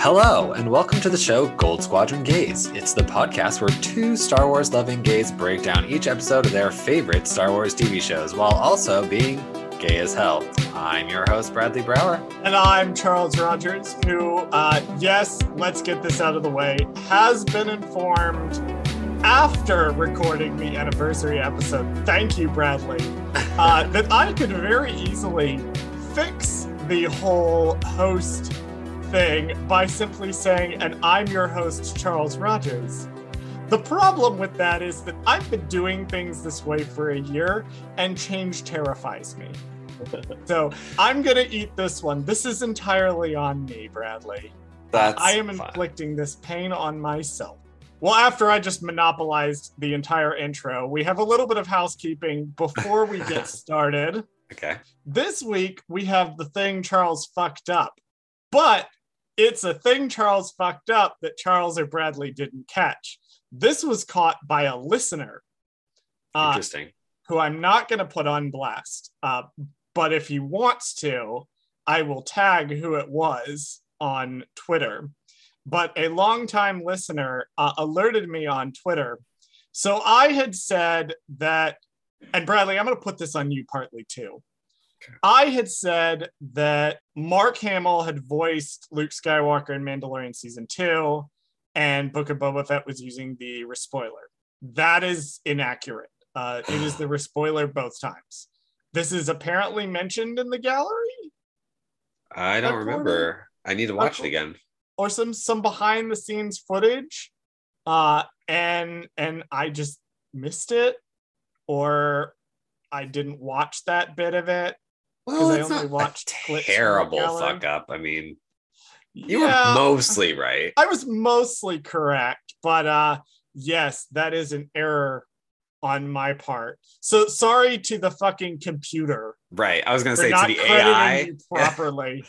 Hello, and welcome to the show Gold Squadron Gays. It's the podcast where two Star Wars loving gays break down each episode of their favorite Star Wars TV shows while also being gay as hell. I'm your host, Bradley Brower. And I'm Charles Rogers, who, uh, yes, let's get this out of the way, has been informed after recording the anniversary episode. Thank you, Bradley. Uh, that I could very easily fix the whole host thing by simply saying, and I'm your host, Charles Rogers. The problem with that is that I've been doing things this way for a year, and change terrifies me. so I'm gonna eat this one. This is entirely on me, Bradley. That's I am fine. inflicting this pain on myself. Well, after I just monopolized the entire intro, we have a little bit of housekeeping before we get started. Okay. This week we have the thing Charles fucked up, but it's a thing Charles fucked up that Charles or Bradley didn't catch. This was caught by a listener uh, Interesting. who I'm not going to put on blast. Uh, but if he wants to, I will tag who it was on Twitter. But a longtime listener uh, alerted me on Twitter. So I had said that, and Bradley, I'm going to put this on you partly too. Okay. I had said that Mark Hamill had voiced Luke Skywalker in Mandalorian season two, and Book of Boba Fett was using the Respeecher. That is inaccurate. Uh, it is the Respeecher both times. This is apparently mentioned in the gallery I don't remember. I need to watch it again. or some some behind the scenes footage, uh, and and I just missed it, or I didn't watch that bit of it. Well, I only watched a clips from the terrible fuck up. I mean, you Yeah, were mostly right. I was mostly correct, but uh, yes, that is an error on my part. So sorry to the fucking computer Right. I was gonna say to the AI. properly.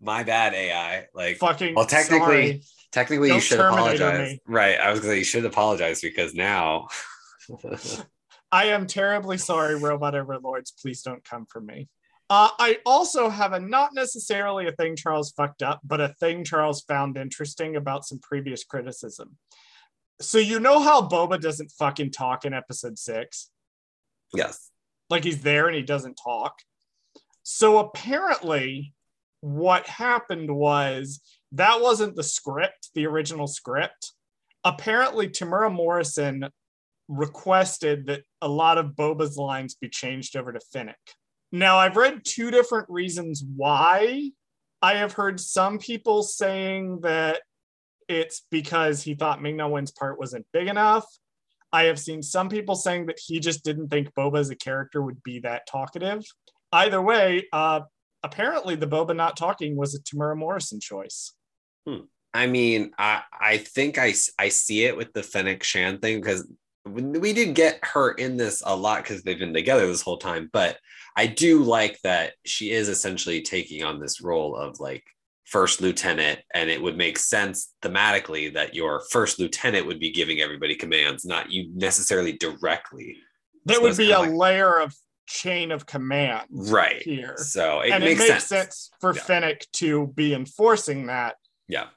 My bad, AI. Like fucking Well, technically- sorry. technically, you Don't should apologize. me. Right. I was gonna say you should apologize because now. I am terribly sorry, robot overlords. Please don't come for me. Uh, I also have a not necessarily a thing Charles fucked up, but a thing Charles found interesting about some previous criticism. So you know how Boba doesn't fucking talk in episode six? yes. Like he's there and he doesn't talk. So apparently, what happened was that wasn't the script, the original script. Apparently, Temuera Morrison requested that a lot of Boba's lines be changed over to Fennec. Now, I've read two different reasons why. I have heard some people saying that it's because he thought Ming Na Wen's part wasn't big enough. I have seen some people saying that he just didn't think Boba as a character would be that talkative. Either way, uh, apparently the Boba not talking was a Temuera Morrison choice. I mean, I I think I I see it with the Fennec Shan thing because we did get her in this a lot because they've been together this whole time. But I do like that she is essentially taking on this role of like first lieutenant, and it would make sense thematically that your first lieutenant would be giving everybody commands, not you necessarily directly. There So would be a like- layer of chain of command Right. here. So it and makes, it makes sense. sense, for Yeah. Fennec to be enforcing that. Yeah.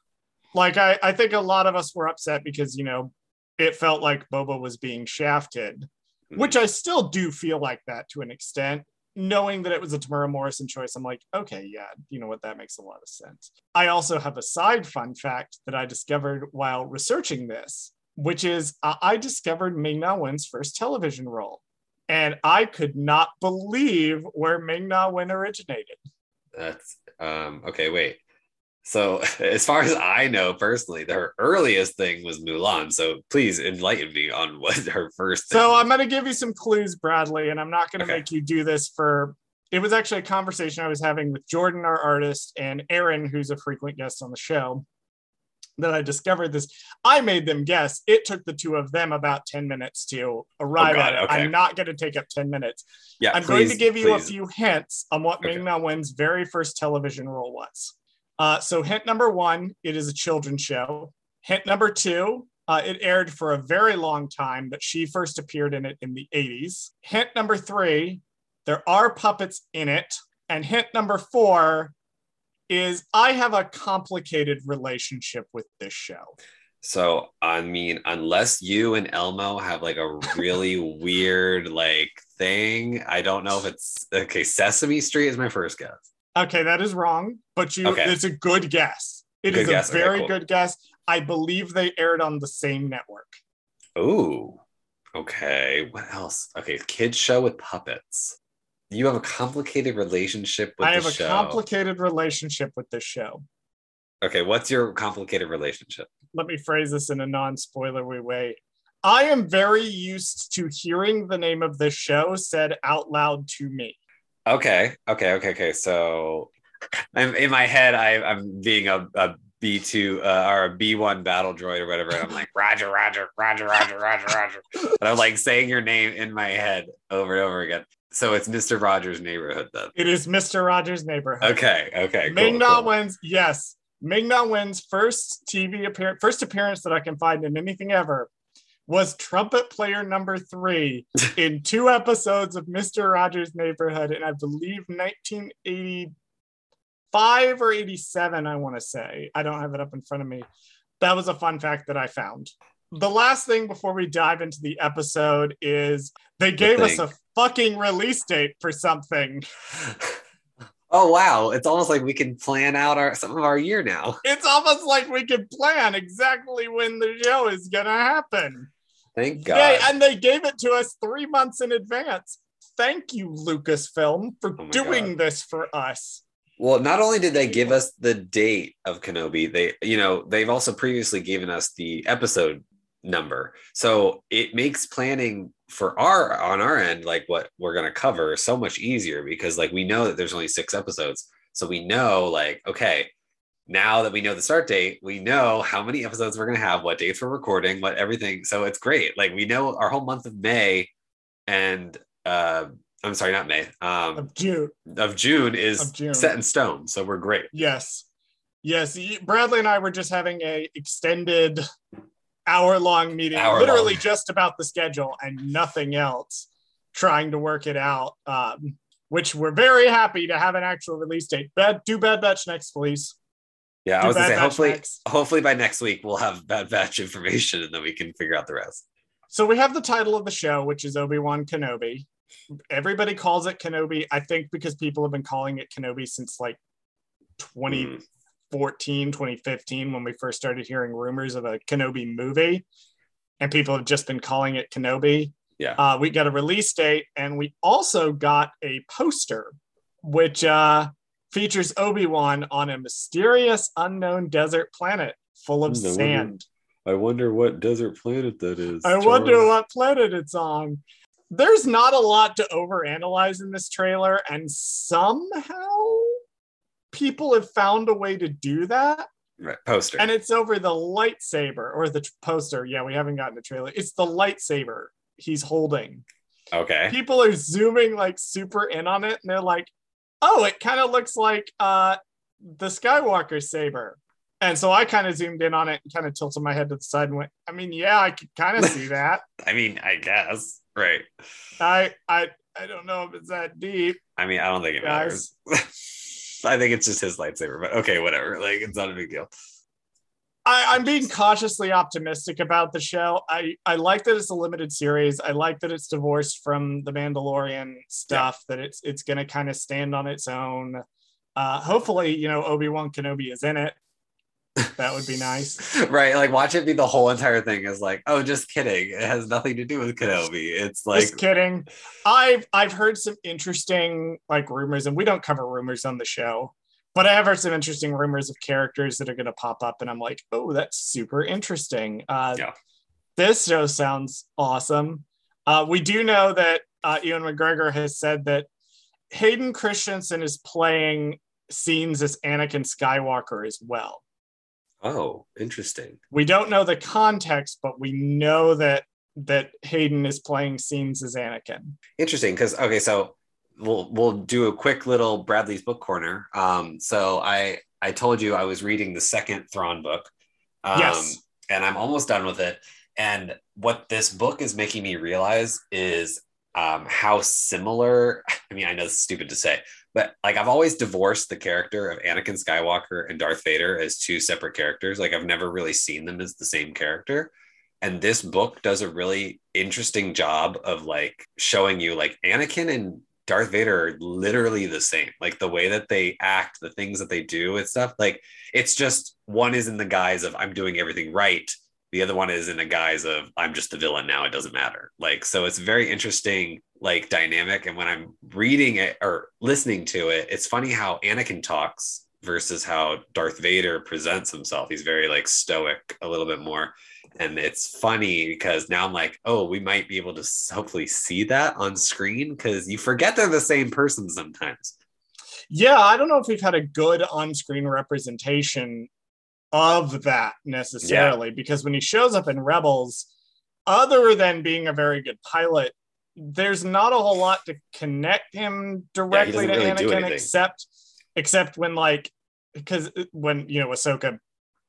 Like I, I think a lot of us were upset because, you know, it felt like Boba was being shafted, Mhm. which I still do feel like that to an extent. Knowing that it was a Temuera Morrison choice, I'm like, okay, yeah, you know what, that makes a lot of sense. I also have a side fun fact that I discovered while researching this, which is uh, I discovered Ming Na Wen's first television role. And I could not believe where Ming Na Wen originated. That's um okay, wait. So as far as I know personally, her earliest thing was Mulan. So please enlighten me on what her first thing So. I'm going to give you some clues, Bradley, and I'm not going to Okay. make you do this for. It was actually a conversation I was having with Jordan, our artist, and Aaron, who's a frequent guest on the show. That I discovered this. I made them guess. It took the two of them about 10 minutes to arrive Oh, God, at it. okay. I'm not going to take up 10 minutes. yeah, I'm going to give you a few hints on what Okay. Ming Na Wen's very first television role was. Uh, so, hint number one, it is a children's show. Hint number two, uh, it aired for a very long time, but she first appeared in it in the 80s. Hint number three, there are puppets in it. And hint number four, is I have a complicated relationship with this show. So I mean, unless you and Elmo have like a really weird like thing, I don't know if it's okay. Sesame Street is my first guess. Okay, that is wrong, but you Okay. it's a good guess. It Good is guess, a okay, very cool. good guess. I believe they aired on the same network. Ooh, okay. What else? Okay, kids show with puppets. You have a complicated relationship with I have a show. complicated relationship with this show. okay, what's your complicated relationship? Let me phrase this in a non-spoilery way. I am very used to hearing the name of this show said out loud to me. Okay, okay, okay, okay. So, I'm in my head. I, I'm being a, a B two uh, or a B one battle droid or whatever, and I'm like Roger, Roger, Roger, Roger, Roger, Roger, and I'm like saying your name in my head over and over again. So it's Mister Rogers' Neighborhood then. It is Mr. Rogers' Neighborhood. Okay, okay. Ming cool, cool. wins. Yes, Ming Na Wen's first TV appearance, first appearance that I can find in anything ever was trumpet player number three in two episodes of Mister Rogers' Neighborhood, and I believe 1985 or 87. I want to say I don't have it up in front of me. That was a fun fact that I found. The last thing before we dive into the episode is they gave us a fucking release date for something. Oh wow! It's almost like we can plan out our some of our year now. it's almost like we can plan exactly when the show is gonna happen. Thank God. They, and they gave it to us three months in advance. Thank you, Lucasfilm, for Oh my doing this for us. Well, not only did they give us the date of Kenobi, they, you know, they've also previously given us the episode number. So it makes planning for our on our end, like what we're gonna cover, so much easier because like we know that there's only six episodes. So we know, like, okay, now that we know the start date, we know how many episodes we're gonna have, what dates we're recording, what everything. So it's great. Like we know our whole month of May and uh I'm sorry, not May. Um Of June. of June is Of June. set in stone. So we're great. Yes. Yes. Bradley and I were just having a extended hour long meeting, Hour literally long. just about the schedule and nothing else, trying to work it out. Um, which we're very happy to have an actual release date. Bad do Bad Batch next, please. Yeah, I was gonna say hopefully next. hopefully by next week we'll have bad batch information and then we can figure out the rest. So we have the title of the show, which is Obi Wan Kenobi. Everybody calls it Kenobi. I think because people have been calling it Kenobi since like 2014, Hmm. 2015, when we first started hearing rumors of a Kenobi movie, and people have just been calling it Kenobi. Yeah. Uh, we got a release date, and we also got a poster, which uh, features Obi Wan on a mysterious, unknown desert planet full of Hmm, I wonder- sand. I wonder what desert planet that is. I wonder what planet it's on. There's not a lot to overanalyze in this trailer, and somehow people have found a way to do that. right, poster. And it's over the lightsaber or the t- poster. Yeah, we haven't gotten a trailer. It's the lightsaber he's holding. okay. People are zooming like super in on it, and they're like, "Oh, it kind of looks like uh, the Skywalker saber." And so I kind of zoomed in on it and kind of tilted my head to the side and went, "I mean, yeah, I could kind of see that." I mean, I guess. Right. I I I don't know if it's that deep, I mean, I don't think it matters. I think it's just his lightsaber, but okay, whatever. Like it's not a big deal. I, I'm being cautiously optimistic about the show. I, I like that it's a limited series. I like that it's divorced from the Mandalorian stuff. That it's it's going to kind of stand on its own. Uh, hopefully, you know Obi Wan Kenobi is in it. That would be nice. right. Like watch it be the whole entire thing is like, oh, just kidding. It has nothing to do with Kenobi. It's like Just kidding. I've I've heard some interesting like rumors, and we don't cover rumors on the show, but I have heard some interesting rumors of characters that are going to pop up, and I'm like, oh, that's super interesting. Uh, Yeah. This show sounds awesome. Uh, we do know that uh, Ewan McGregor has said that Hayden Christensen is playing scenes as Anakin Skywalker as well. oh, interesting. We don't know the context, but we know that that Hayden is playing scenes as Anakin. Interesting, because okay, so we'll we'll do a quick little Bradley's book corner. Um, so I I told you I was reading the second Thrawn book. Um, Yes. and I'm almost done with it. And what this book is making me realize is um, how similar. I mean, I know it's stupid to say, but like I've always divorced the character of Anakin Skywalker and Darth Vader as two separate characters. Like I've never really seen them as the same character. And this book does a really interesting job of like showing you like Anakin and Darth Vader are literally the same. Like the way that they act, the things that they do and stuff. Like it's just one is in the guise of I'm doing everything right. The other one is in a guise of i'm just the villain now. It doesn't matter. Like so it's very interesting like dynamic. And when i'm reading it or listening to it it's funny how anakin talks versus how darth vader presents himself. He's very like stoic a little bit more and it's funny because now i'm like oh we might be able to hopefully see that on screen because you forget they're the same person sometimes yeah i don't know if we've had a good on-screen representation of that necessarily yeah. because when he shows up in Rebels, other than being a very good pilot, there's not a whole lot to connect him directly yeah, to really Anakin except except when like because uh, when you know Ahsoka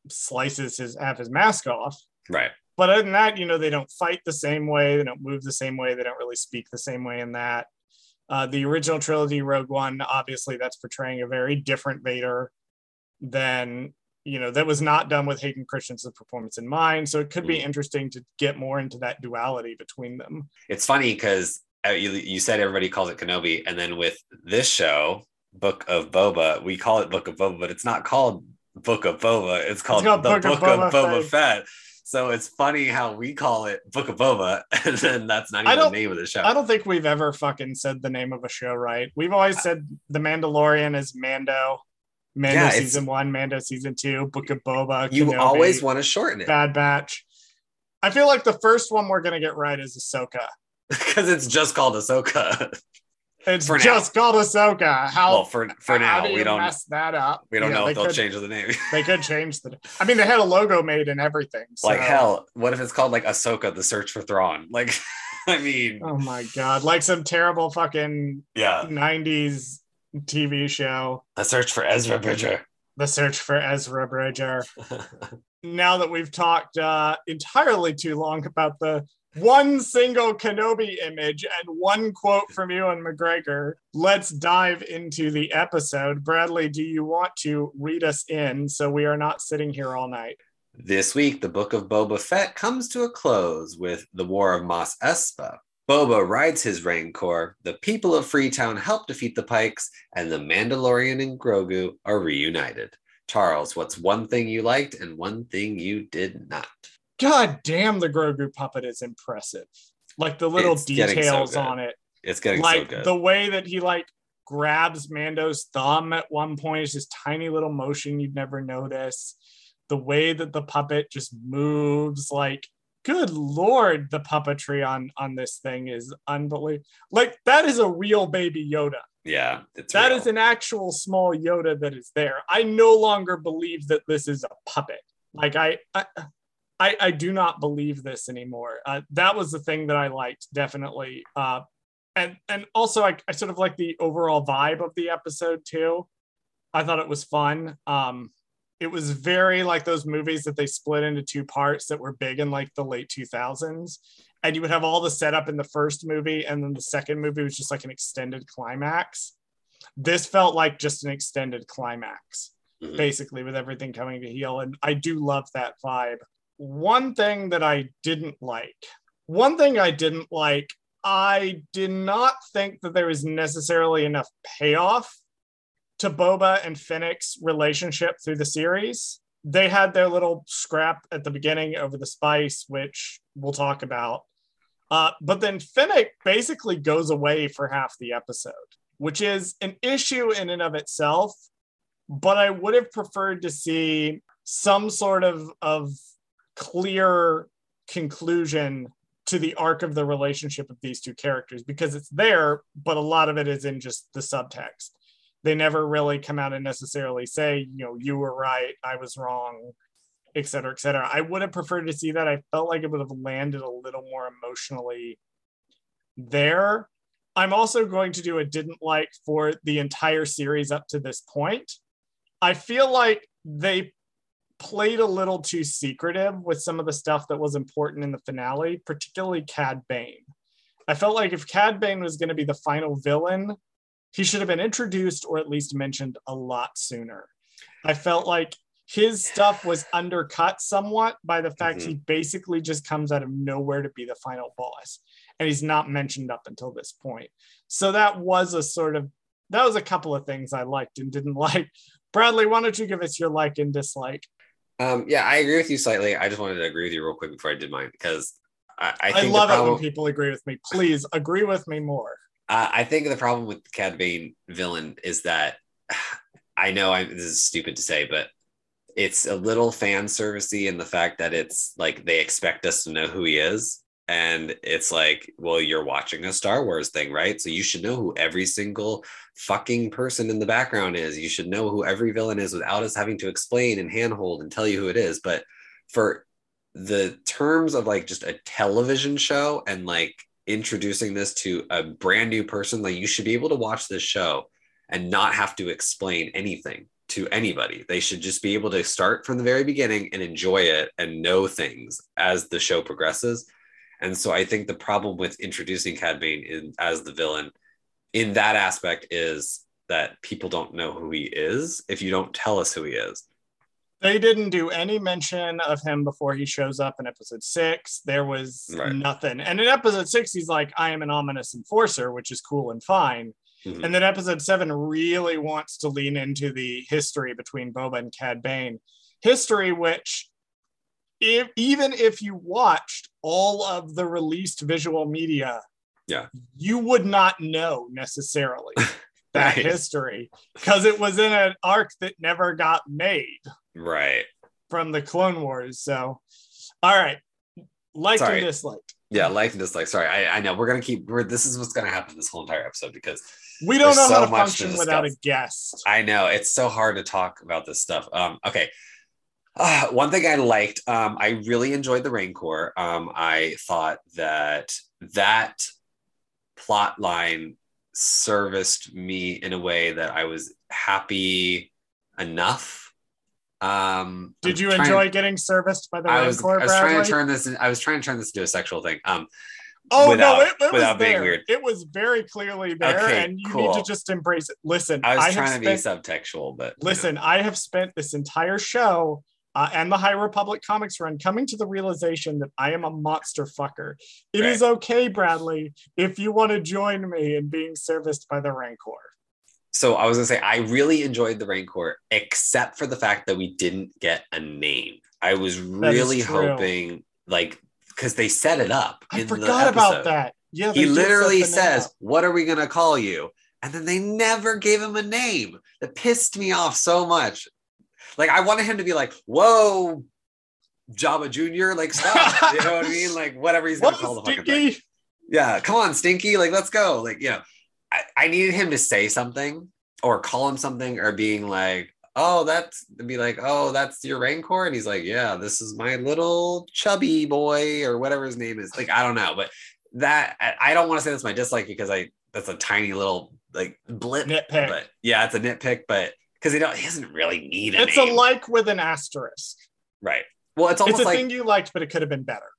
slices his have his mask off. Right. But other than that, you know, they don't fight the same way, they don't move the same way, they don't really speak the same way in that. Uh, the original trilogy, Rogue One, obviously that's portraying a very different Vader than you know that was not done with Hayden Christensen's performance in mind. So it could be mm. interesting to get more into that duality between them. It's funny because uh, you, you said everybody calls it Kenobi, and then with this show, Book of Boba, we call it Book of Boba, but it's not called Book of Boba. It's called, it's called the Book, Book, of Boba, Boba Fett. Fett. So it's funny how we call it Book of Boba, and then that's not even the name of the show. I don't think we've ever fucking said the name of a show right. We've always said The Mandalorian is Mando. Mando yeah, season one, Mando season two, Book of Boba. You Kenobi, always want to shorten it. Bad Batch. I feel like the first one we're gonna get right is Ahsoka. Because it's just called Ahsoka. It's for just now. called Ahsoka. How well for for now do we don't mess that up. We don't yeah, know if they will change the name. they could change the. I mean, they had a logo made and everything. So. Like hell, what if it's called like Ahsoka: The Search for Thrawn? Like, I mean, oh my god, like some terrible fucking yeah '90s TV show. The Search for Ezra Bridger. The Search for Ezra Bridger. now that we've talked uh, entirely too long about the one single Kenobi image and one quote from Ewan McGregor, let's dive into the episode. Bradley, do you want to read us in so we are not sitting here all night? This week, the Book of Boba Fett comes to a close with the War of Mos Espa, Boba rides his Rancor, the people of Freetown help defeat the Pikes, and the Mandalorian and Grogu are reunited. Charles, what's one thing you liked and one thing you did not? God damn, the Grogu puppet is impressive. Like the little it's details so on it. It's getting like so good. the way that he like grabs Mando's thumb at one point is this tiny little motion you'd never notice. The way that the puppet just moves, like good lord the puppetry on on this thing is unbelievable like that is a real baby yoda yeah that real. is an actual small yoda that is there i no longer believe that this is a puppet like i i i, I do not believe this anymore. Uh, that was the thing that i liked definitely. Uh and and also I, I sort of like the overall vibe of the episode too. I thought it was fun. Um it was very like those movies that they split into two parts that were big in like the late 2000s and you would have all the setup in the first movie and then the second movie was just like an extended climax. This felt like just an extended climax mm-hmm. basically with everything coming to heel. And i do love that vibe one thing that i didn't like one thing i didn't like i did not think that there was necessarily enough payoff to Boba and Fennec's relationship through the series. They had their little scrap at the beginning over the spice, which we'll talk about. Uh, but then Fennec basically goes away for half the episode, which is an issue in and of itself. But I would have preferred to see some sort of, of clear conclusion to the arc of the relationship of these two characters because it's there, but a lot of it is in just the subtext they never really come out and necessarily say, you know, you were right, I was wrong, et cetera, et cetera. I would have preferred to see that. I felt like it would have landed a little more emotionally there. I'm also going to do a didn't like for the entire series up to this point. I feel like they played a little too secretive with some of the stuff that was important in the finale, particularly Cad Bane. I felt like if Cad Bane was going to be the final villain, he should have been introduced or at least mentioned a lot sooner. I felt like his stuff was undercut somewhat by the fact Mhm. he basically just comes out of nowhere to be the final boss and he's not mentioned up until this point. So that was a sort of that was a couple of things I liked and didn't like. Bradley, why don't you give us your like and dislike? Um, yeah, I agree with you slightly. I just wanted to agree with you real quick before I did mine because I, I I, love the it when people agree with me. Please agree with me more. Uh, I think the problem with the Cad Bane villain is that I know I, this is stupid to say, but it's a little fan servicey in the fact that it's like they expect us to know who he is. And it's like, well, you're watching a Star Wars thing, right? So you should know who every single fucking person in the background is. You should know who every villain is without us having to explain and handhold and tell you who it is. But for the terms of like just a television show and like introducing this to a brand new person, like you should be able to watch this show and not have to explain anything to anybody. They should just be able to start from the very beginning and enjoy it and know things as the show progresses. And so I think the problem with introducing Cad Bane in, as the villain in that aspect is that people don't know who he is if you don't tell us who he is. They didn't do any mention of him before he shows up in episode six. There was Right. nothing. And in episode six, he's like, I am an ominous enforcer, which is cool and fine. Mhm. And then episode seven really wants to lean into the history between Boba and Cad Bane. History, which, if, even if you watched all of the released visual media, Yeah. you would not know necessarily that Right. history because it was in an arc that never got made Right. from the Clone Wars. So, all right, liked Sorry. and disliked. Yeah, like and dislike. Sorry, I, I know we're gonna keep. We're, this is what's gonna happen this whole entire episode because We don't know how to much to function without a guest. I know it's so hard to talk about this stuff. Um, okay. Uh, one thing I liked, um, I really enjoyed the Rancor. Um, I thought that that plot line serviced me in a way that I was happy enough. Um, Did you enjoy getting serviced by the I was, I was trying to turn this. In, I was trying to turn this into a sexual thing. Um, oh without- no, it, it was there. weird. It was very clearly there, Okay, and you cool. need to just embrace it. Listen, I was have trying to spent, be subtextual, but you know. listen. I have spent this entire show. Uh, and the High Republic comics run coming to the realization that I am a monster fucker. It is Right. okay, Bradley, if you want to join me in being serviced by the Rancor. so I was gonna say I really enjoyed the Rancor, except for the fact that we didn't get a name. I was really hoping, like, because they set it up. I in the forgot about that. Yeah, He literally says, up. "What are we gonna call you?" And then they never gave him a name. That pissed me off so much. Like I wanted him to be like, "Whoa, Jabba Junior," like stop. you know what I mean? Like whatever he's gonna "What, call the fucking thing. Yeah, come on, Stinky, like let's go. Like, you know, I, I needed him to say something or call him something or being like, oh, that's be like, oh, that's your Rancor. And he's like, yeah, this is my little chubby boy or whatever his name is. Like, I don't know, but that I, I don't want to say that's my dislike because I that's a tiny little like blip. Nitpick. But yeah, it's a nitpick, but because he don't he doesn't really need it. It's name. a like with an asterisk. right. Well, it's It's almost a like thing you liked, but it could have been better.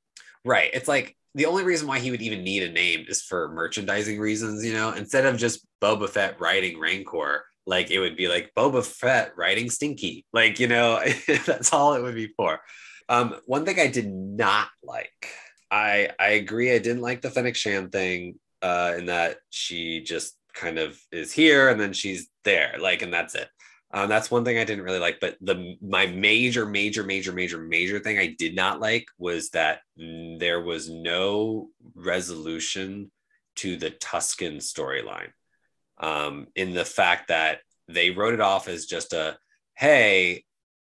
Right. It's like the only reason why he would even need a name is for merchandising reasons, you know, instead of just Boba Fett riding Rancor, like it would be like Boba Fett riding Stinky. Like, you know, that's all it would be for. Um, one thing I did not like, I I agree, I didn't like the Fennec Shan thing, uh, in that she just kind of is here and then she's there, like, and that's it. Um, that's one thing I didn't really like. But the my major, major, major, major, major thing I did not like was that there was no resolution to the Tusken storyline. Um, in the fact that they wrote it off as just a hey,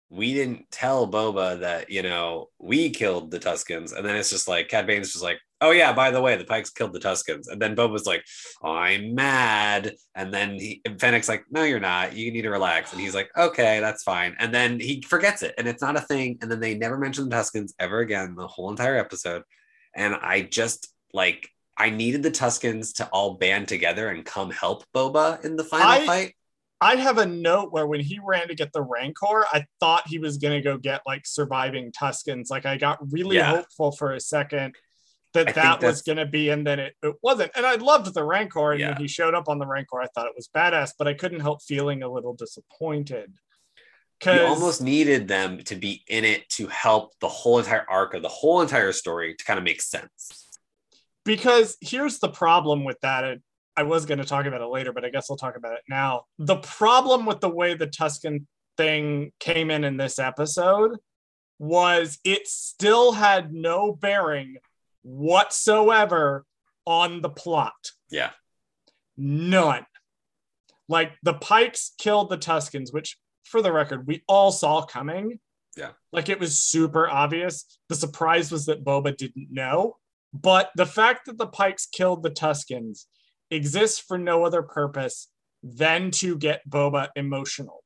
we didn't tell Boba that you know we killed the Tuskens, and then it's just like Cad Bane's just like, oh yeah, by the way, the Pikes killed the Tuskens, and then Boba's like, I'm mad, and then he, and Fennec's like, no, you're not. You need to relax, and he's like, okay, that's fine, and then he forgets it, and it's not a thing, and then they never mention the Tuskens ever again the whole entire episode, and I just like. I needed the Tuskens to all band together and come help Boba in the final I- fight. I have a note where when he ran to get the Rancor, I thought he was going to go get like surviving Tuskens. Like I got really Yeah. hopeful for a second. That I that was going to be, and then it, it wasn't. And I loved the Rancor, and Yeah. when he showed up on the Rancor, I thought it was badass, but I couldn't help feeling a little disappointed. You almost needed them to be in it to help the whole entire arc of the whole entire story to kind of make sense. because here's the problem with that. and I was going to talk about it later, but I guess I'll talk about it now. The problem with the way the Tusken thing came in in this episode was it still had no bearing whatsoever on the plot. Yeah. None. Like the Pikes killed the Tuskens, which, for the record, we all saw coming. Yeah. Like it was super obvious. The surprise was that Boba didn't know. But the fact that the Pikes killed the Tuskens exists for no other purpose than to get Boba emotional.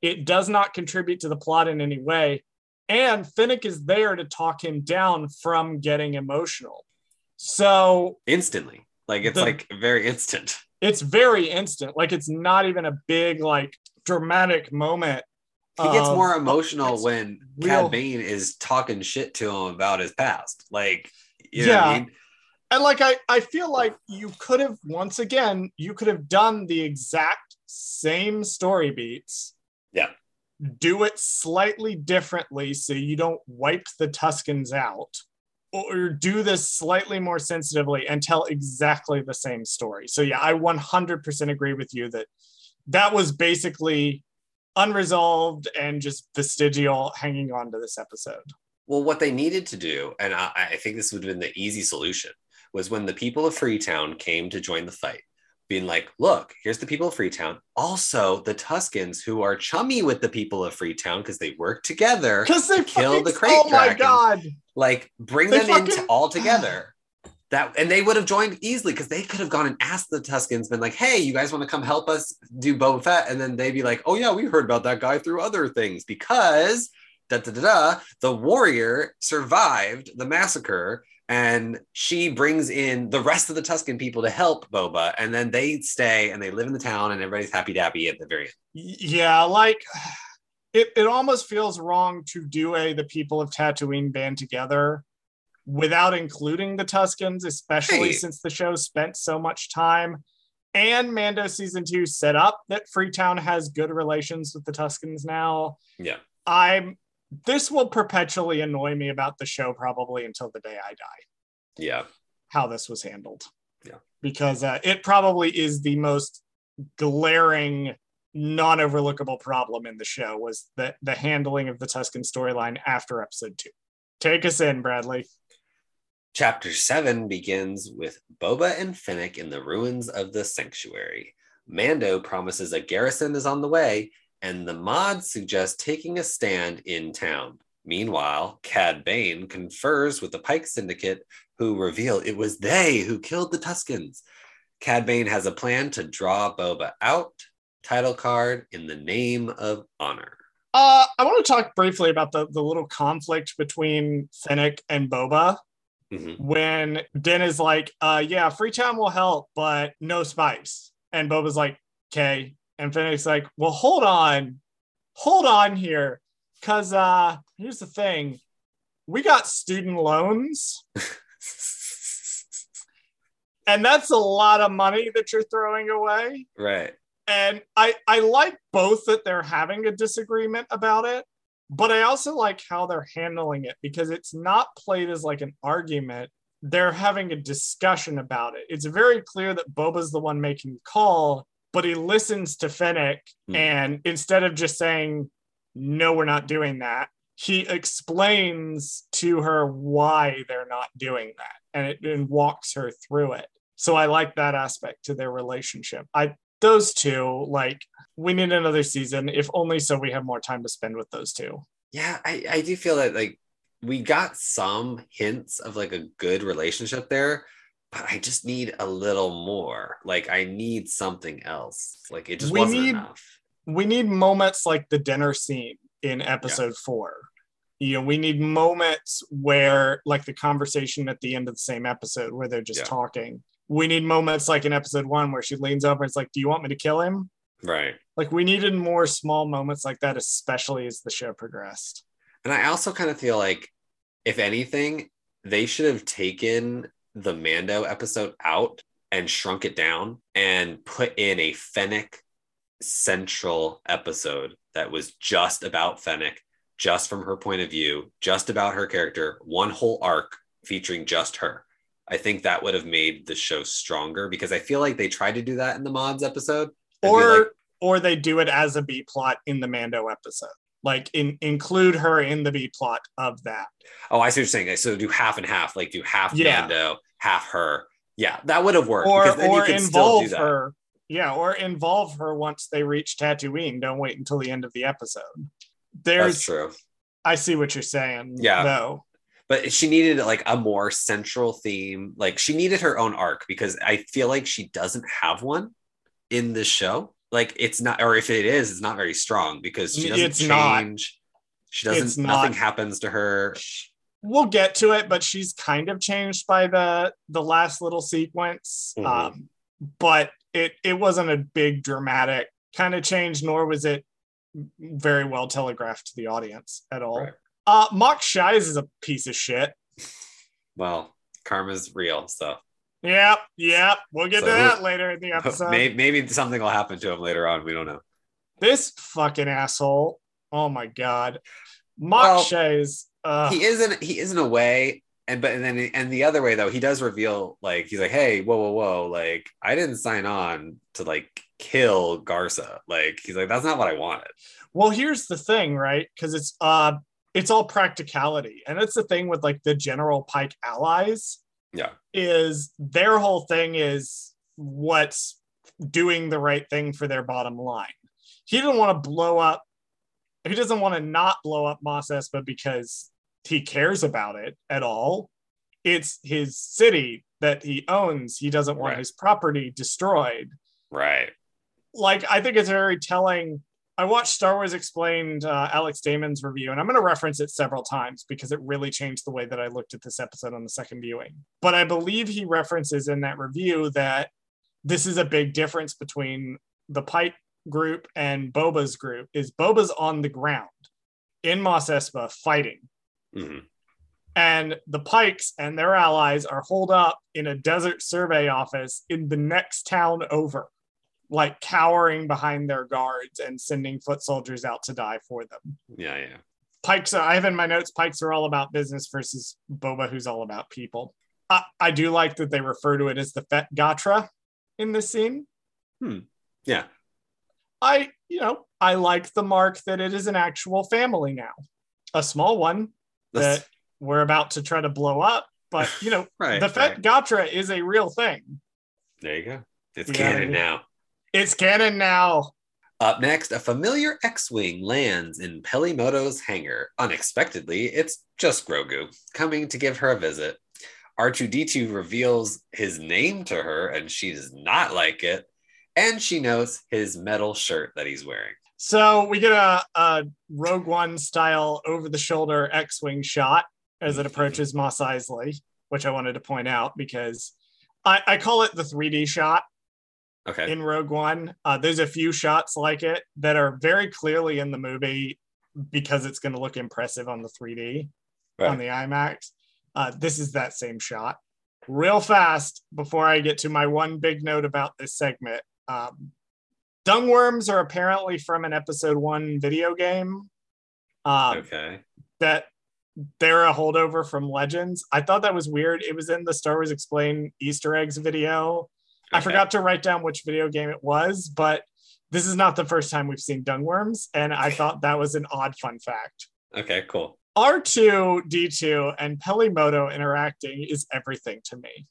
It does not contribute to the plot in any way. And Fennec is there to talk him down from getting emotional. So Instantly. Like it's The- like very instant. it's very instant. Like it's not even a big, like dramatic moment. He gets more um, emotional it's when real- Cad Bane is talking shit to him about his past. Like, you know what I Yeah. mean? and like I, I feel like you could have once again you could have done the exact same story beats Yeah. Do it slightly differently so you don't wipe the tuskens out or do this slightly more sensitively and tell exactly the same story. So yeah i 100% agree with you that that was basically unresolved and just vestigial hanging on to this episode. Well, what they needed to do, and I, I think this would have been the easy solution, was when the people of Freetown came to join the fight, being like, look, here's the people of Freetown. Also, the Tuskens who are chummy with the people of Freetown because they work together. because they Kill the crate oh my god Like, bring They them in fucking- all together. That and they would have joined easily because they could have gone and asked the Tuskens, been like, "Hey, you guys want to come help us do Boba Fett?" And then they'd be like, "Oh yeah, we heard about that guy through other things because da da da da. The warrior survived the massacre, and she brings in the rest of the Tusken people to help Boba, and then they stay and they live in the town, and everybody's happy dappy at the very end. yeah like it, it almost feels wrong to do a the people of tatooine band together without including the tuskens especially Hey. since the show spent so much time and mando season two set up that freetown has good relations with the tuskens now Yeah. i'm this will perpetually annoy me about the show probably until the day i die Yeah, how this was handled. Yeah. Because uh, it probably is the most glaring, non overlookable problem in the show was that the handling of the Tusken storyline after episode two. Take us in, Bradley. Chapter 7 begins with Boba and Fennec in the ruins of the sanctuary. Mando promises a garrison is on the way, and the mods suggest taking a stand in town. Meanwhile, Cad Bane confers with the Pike Syndicate, who reveal it was they who killed the Tuskens. Cad Bane has a plan to draw Boba out. Title card in the name of honor. Uh, I want to talk briefly about the, the little conflict between Fennec and Boba Mhm. when Din is like, uh, yeah, Freetown will help, but no spice. And Boba's like, okay. And Fennec's like, well, hold on. Hold on here. Cause uh here's the thing. We got student loans, and that's a lot of money that you're throwing away right. and I I like both that they're having a disagreement about it, but I also like how they're handling it because it's not played as like an argument. They're having a discussion about it. It's very clear that Boba's the one making the call, but he listens to Fennec Hmm. and instead of just saying no, we're not doing that, he explains to her why they're not doing that and it and walks her through it. So I like that aspect to their relationship. I those two, like, we need another season, if only so we have more time to spend with those two. Yeah, I, I do feel that like we got some hints of like a good relationship there, but I just need a little more. Like I need something else. Like it just We wasn't need- enough. We need moments like the dinner scene in episode four. You know, we need moments where, like, the conversation at the end of the same episode where they're just Yeah. talking. We need moments like in episode one where she leans over and it's like, Do you want me to kill him? Right. Like, we needed more small moments like that, especially as the show progressed. And I also kind of feel like, if anything, they should have taken the Mando episode out and shrunk it down and put in a Fennec central episode that was just about Fennec, just from her point of view, just about her character, one whole arc featuring just her. I think that would have made the show stronger because I feel like they tried to do that in the mods episode. or like, or they do it as a B plot in the Mando episode. Like in, include her in the B plot of that. oh, I see what you're saying. So do half and half, like do half Yeah. Mando, half her. Yeah, that would have worked. Or because then you or could still do involve her. Yeah, or involve her once they reach Tatooine. Don't wait until the end of the episode. That's There's true. I see what you're saying. Yeah. Though. but she needed like a more central theme like she needed her own arc because i feel like she doesn't have one in this show like it's not or if it is it's not very strong because she doesn't It's not. change she doesn't nothing not. happens to her We'll get to it, but she's kind of changed by the the last little sequence. Mhm. Um, but it it wasn't a big dramatic kind of change, nor was it very well telegraphed to the audience at all. Right. Uh, Mok Shaiz is a piece of shit. well karma's real so Yep, yep. We'll get So to that later in the episode. maybe, maybe something will happen to him later on we don't know This fucking asshole. Oh my god. Mock Well, Shies. Uh, he isn't he isn't away. and but and then and the other way though he does reveal like he's like hey whoa whoa whoa like i didn't sign on to like kill Garsa like he's like that's not what i wanted Well, here's the thing, right? Because it's uh it's all practicality. And it's the thing with like the general Pike allies yeah is their whole thing is what's doing the right thing for their bottom line. He didn't want to blow up, he doesn't want to not blow up Mos Espa because he cares about it at all. It's his city that he owns. He doesn't want Right. his property destroyed right like I think it's very telling. I watched Star Wars Explained, uh, Alex Damon's review, and I'm going to reference it several times because it really changed the way that I looked at this episode on the second viewing. But I believe he references in that review that this is a big difference between the Pike group and Boba's group. Is Boba's on the ground in Mos Espa fighting, Mhm. and the Pikes and their allies are holed up in a desert survey office in the next town over, like cowering behind their guards and sending foot soldiers out to die for them. Yeah, yeah. Pikes, are, I have in my notes, Pikes are all about business versus Boba, who's all about people. I, I do like that they refer to it as the Fet Gatra in this scene. Hmm. Yeah. I, you know, I like the mark that it is an actual family now, a small one That's, that we're about to try to blow up. But you know, right. the Fet right. Gatra is a real thing. There you go. It's You canon now. It's canon now. Up next, a familiar X-wing lands in Peli Motto's hangar. Unexpectedly, it's just Grogu coming to give her a visit. R2D2 reveals his name to her, and she does not like it. And she knows his metal shirt that he's wearing. So we get a, a Rogue One style over the shoulder X Wing shot as it approaches Mos Eisley, which I wanted to point out because I, I call it the 3D shot Okay. in Rogue One. Uh, there's a few shots like it that are very clearly in the movie because it's going to look impressive on the 3D Right. on the IMAX. Uh, this is that same shot. Real fast before I get to my one big note about this segment. Um, dung worms are apparently from an episode one video game. Um, okay. That they're a holdover from Legends. I thought that was weird. It was in the Star Wars Explain Easter eggs video. I forgot to write down which video game it was, but this is not the first time we've seen dung worms, and I thought that was an odd fun fact. Okay, cool. R2D2 and Peli Motto interacting is everything to me.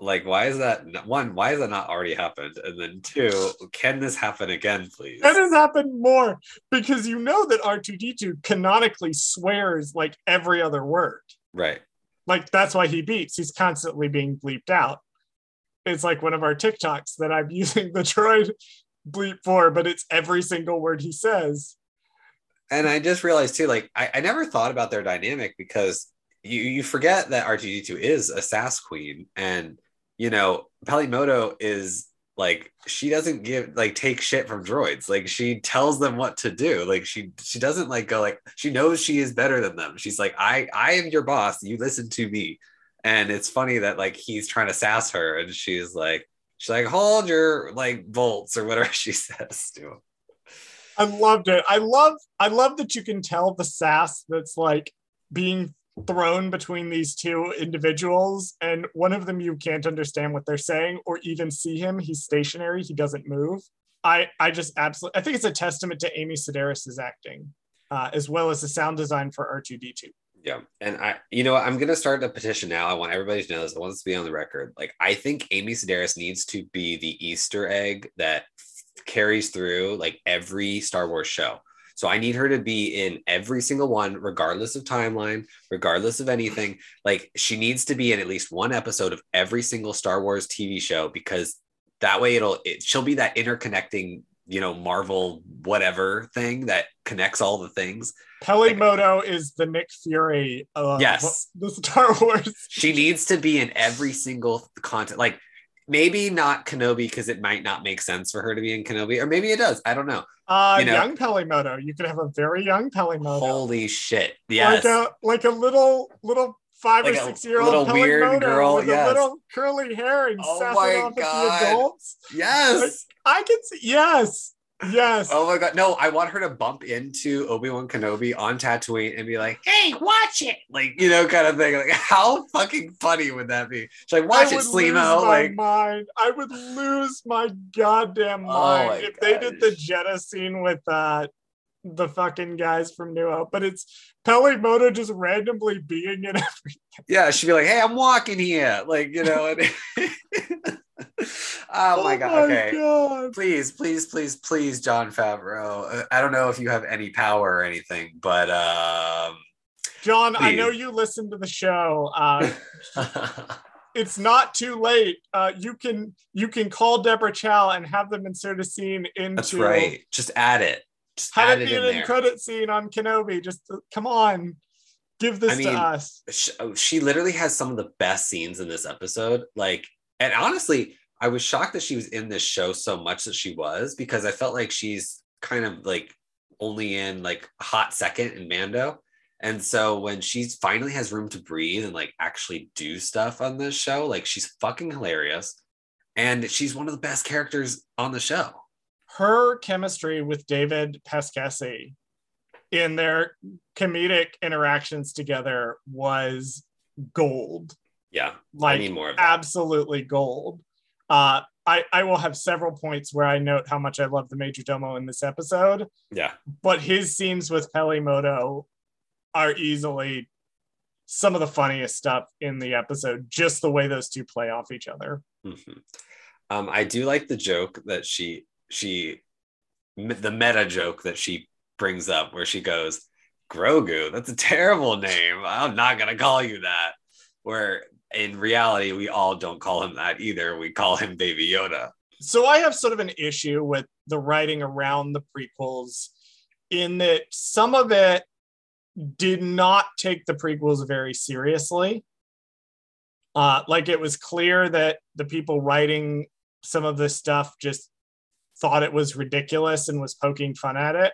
Like, why is that? One, why has that not already happened? And then two, can this happen again, please? That has happened more because you know that R2D2 canonically swears like every other word. Right. Like that's why he beats. He's constantly being bleeped out. It's like one of our TikToks that I'm using the droid bleep for, but it's every single word he says. and I just realized too, like I, I never thought about their dynamic because you you forget that R2D2 is a sass queen, and you know Peli Motto is like she doesn't give like take shit from droids. Like she tells them what to do. Like she she doesn't like go like she knows she is better than them. She's like i i am your boss. You listen to me. And it's funny that like he's trying to sass her and she's like she's like hold your like bolts or whatever she says to him. I loved it. I love I love that you can tell the sass that's like being thrown between these two individuals and one of them you can't understand what they're saying or even see him. He's stationary. He doesn't move. I i just absolutely i think it's a testament to amy sedaris's acting uh, as well as the sound design for r2d2 yeah and i you know i'm gonna start a petition now. I want everybody to know this. I want this to be on the record. Like i think amy sedaris needs to be the easter egg that carries through like every star wars show so I need her to be in every single one, regardless of timeline, regardless of anything. Like she needs to be in at least one episode of every single Star Wars TV show because that way it'll it, she'll be that interconnecting, you know, Marvel whatever thing that connects all the things. Peli Motto is the Nick Fury of yes. the Star Wars. She needs to be in every single content. Like maybe not Kenobi because it might not make sense for her to be in Kenobi, or maybe it does. I don't know. Uh, you know, young Peli Motto. You could have a very young Peli Motto. Holy shit! Yes, like a like a little little five like or six year old little weird girl with yes. a little curly hair and oh sassing off God. at the adults. Yes, like, I can see. Yes, Yes. Oh my god. No, I want her to bump into Obi-Wan Kenobi on Tatooine and be like, hey, watch it. Like, you know, kind of thing. Like, how fucking funny would that be? She's like, watch it, Sleemo. Like mind. I would lose my goddamn Oh mind my if they did the gosh. Jetta scene with uh the fucking guys from New Hope, but it's Peli Motto just randomly being in every Yeah, she'd be like, hey, I'm walking here. Like, you know, and oh my god. okay. God. Please, please, please, please, Jon Favreau. Uh, I don't know if you have any power or anything, but um Jon, I know you listen to the show. Uh it's not too late. Uh, you can you can call Deborah Chow and have them insert a scene into That's right. Just add it. Just have add it it be an credit scene on Kenobi. Just uh, come on, give this I mean, to us. She, she literally has some of the best scenes in this episode. Like, and honestly, I was shocked that she was in this show so much that she was because I felt like she's kind of like only in like hot second in Mando. And so when she finally has room to breathe and like actually do stuff on this show, like she's fucking hilarious. And she's one of the best characters on the show. Her chemistry with David Pasquesi in their comedic interactions together was gold. Yeah. Like I need more absolutely gold. Uh, I, I will have several points where I note how much I love the Major Domo in this episode, yeah. but his scenes with Peli Motto are easily some of the funniest stuff in the episode, just the way those two play off each other. Mhm. Um, I do like the joke that she she the meta joke that she brings up where she goes, Grogu, that's a terrible name. I'm not gonna call you that. Where in reality, we all don't call him that either. We call him Baby Yoda. So I have sort of an issue with the writing around the prequels in that some of it did not take the prequels very seriously. Uh, like it was clear that the people writing some of this stuff just thought it was ridiculous and was poking fun at it.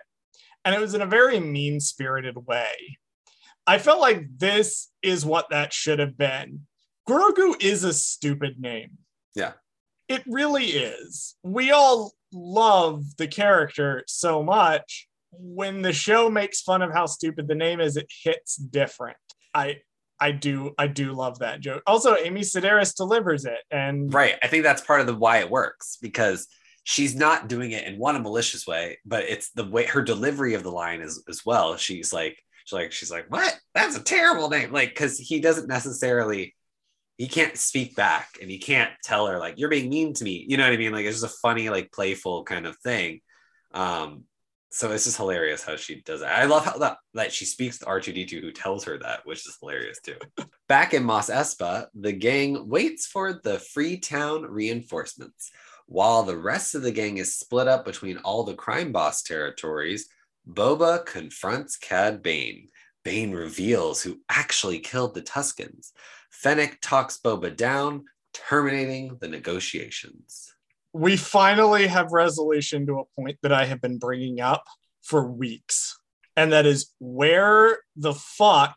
And it was in a very mean spirited way. I felt like this is what that should have been. Grogu is a stupid name. Yeah. It really is. We all love the character so much. When the show makes fun of how stupid the name is, it hits different. I I do I do love that joke. Also, Amy Sedaris delivers it, and Right. I think that's part of the why it works because she's not doing it in one a malicious way, but it's the way her delivery of the line is as well. She's like, she's like, she's like, what? That's a terrible name. Like, because he doesn't necessarily, he can't speak back and he can't tell her like you're being mean to me. You know what I mean? Like it's just a funny, like playful kind of thing. Um, so it's just hilarious how she does it. I love how that, that she speaks to R2D2 who tells her that, which is hilarious too. Back in Mos Espa, the gang waits for the Freetown reinforcements. While the rest of the gang is split up between all the crime boss territories, Boba confronts Cad Bane. Bane reveals who actually killed the Tuskens. Fennec talks Boba down, terminating the negotiations. we finally have resolution to a point that I have been bringing up for weeks. And that is where the fuck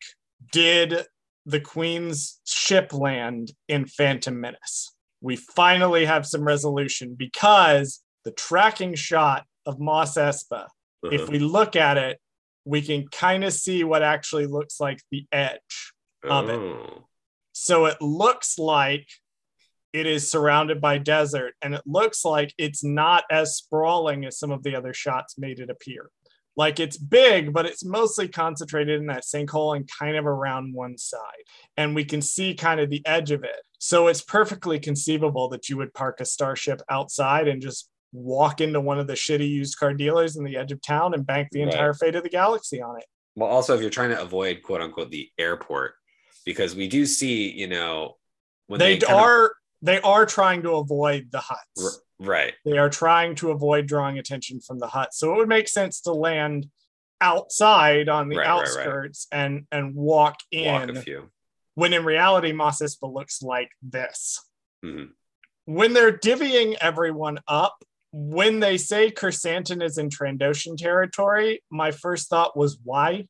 did the Queen's ship land in Phantom Menace? We finally have some resolution because the tracking shot of Mos Espa, if Uh-huh. we look at it, we can kind of see what actually looks like the edge. of it. So it looks like it is surrounded by desert, and it looks like it's not as sprawling as some of the other shots made it appear. Like it's big, but it's mostly concentrated in that sinkhole and kind of around one side. And we can see kind of the edge of it. So it's perfectly conceivable that you would park a starship outside and just walk into one of the shitty used car dealers in the edge of town and bank the Right. entire fate of the galaxy on it. Well, also, if you're trying to avoid quote unquote the airport, because we do see, you know, when they, they, kind of- are they are trying to avoid the Hutts. R- right. They are trying to avoid drawing attention from the Hutt. So it would make sense to land outside on the Right, right, right. outskirts and and walk in Walk a few. when in reality Mos looks like this. Mhm. When they're divvying everyone up, when they say Krrsantan is in Trandoshan territory, my first thought was why?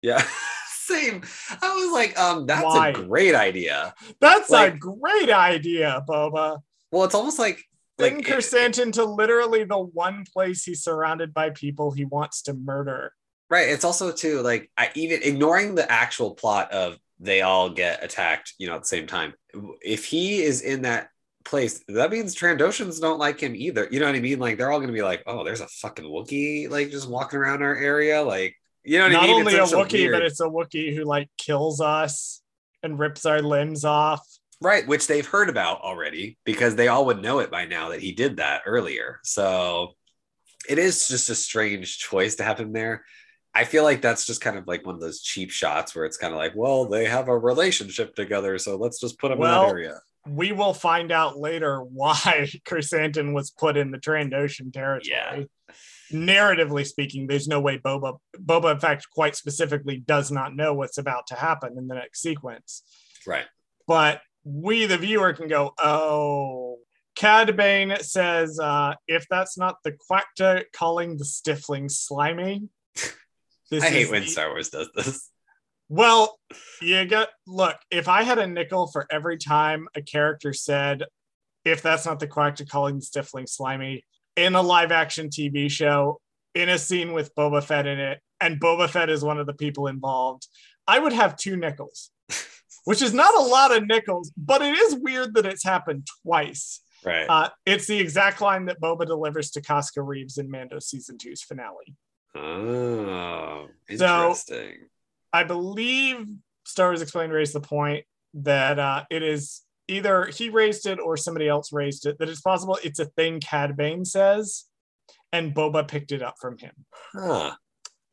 Yeah. Same. I was like, um, that's Why? a great idea. That's a great idea, Boba. Well, it's almost like Send like Krrsantan to literally the one place he's surrounded by people he wants to murder. Right. It's also too like I even ignoring the actual plot of they all get attacked, you know, at the same time. If he is in that place, that means Trandoshans don't like him either. You know what I mean? Like they're all gonna be like, oh, there's a fucking Wookiee like just walking around our area. Like, you know what Not I mean? only a Wookiee, but it's a Wookiee who like kills us and rips our limbs off. right, which they've heard about already because they all would know it by now that he did that earlier. So it is just a strange choice to have him there. I feel like that's just kind of like one of those cheap shots where it's kind of like, well, they have a relationship together, so let's just put them in that area. We will find out later why Krrsantan was put in the Trandoshan territory. Yeah. Narratively speaking, there's no way Boba Boba, in fact, quite specifically does not know what's about to happen in the next sequence. Right. but we the viewer can go oh cad bane says uh if that's not the quacta calling the stifling slimy this I hate when the- Star Wars does this. well you got look if i had a nickel for every time a character said if that's not the quacta calling the stifling slimy in a live action tv show in a scene with boba fett in it and boba fett is one of the people involved i would have two nickels which is not a lot of nickels, but it is weird that it's happened twice. Right. Uh, it's the exact line that Boba delivers to Casca Reeves in Mando season two's finale. oh, So- interesting. I believe Star Wars Explained raised the point that uh, it is either he raised it or somebody else raised it, that it's possible it's a thing Cad Bane says, and Boba picked it up from him. huh.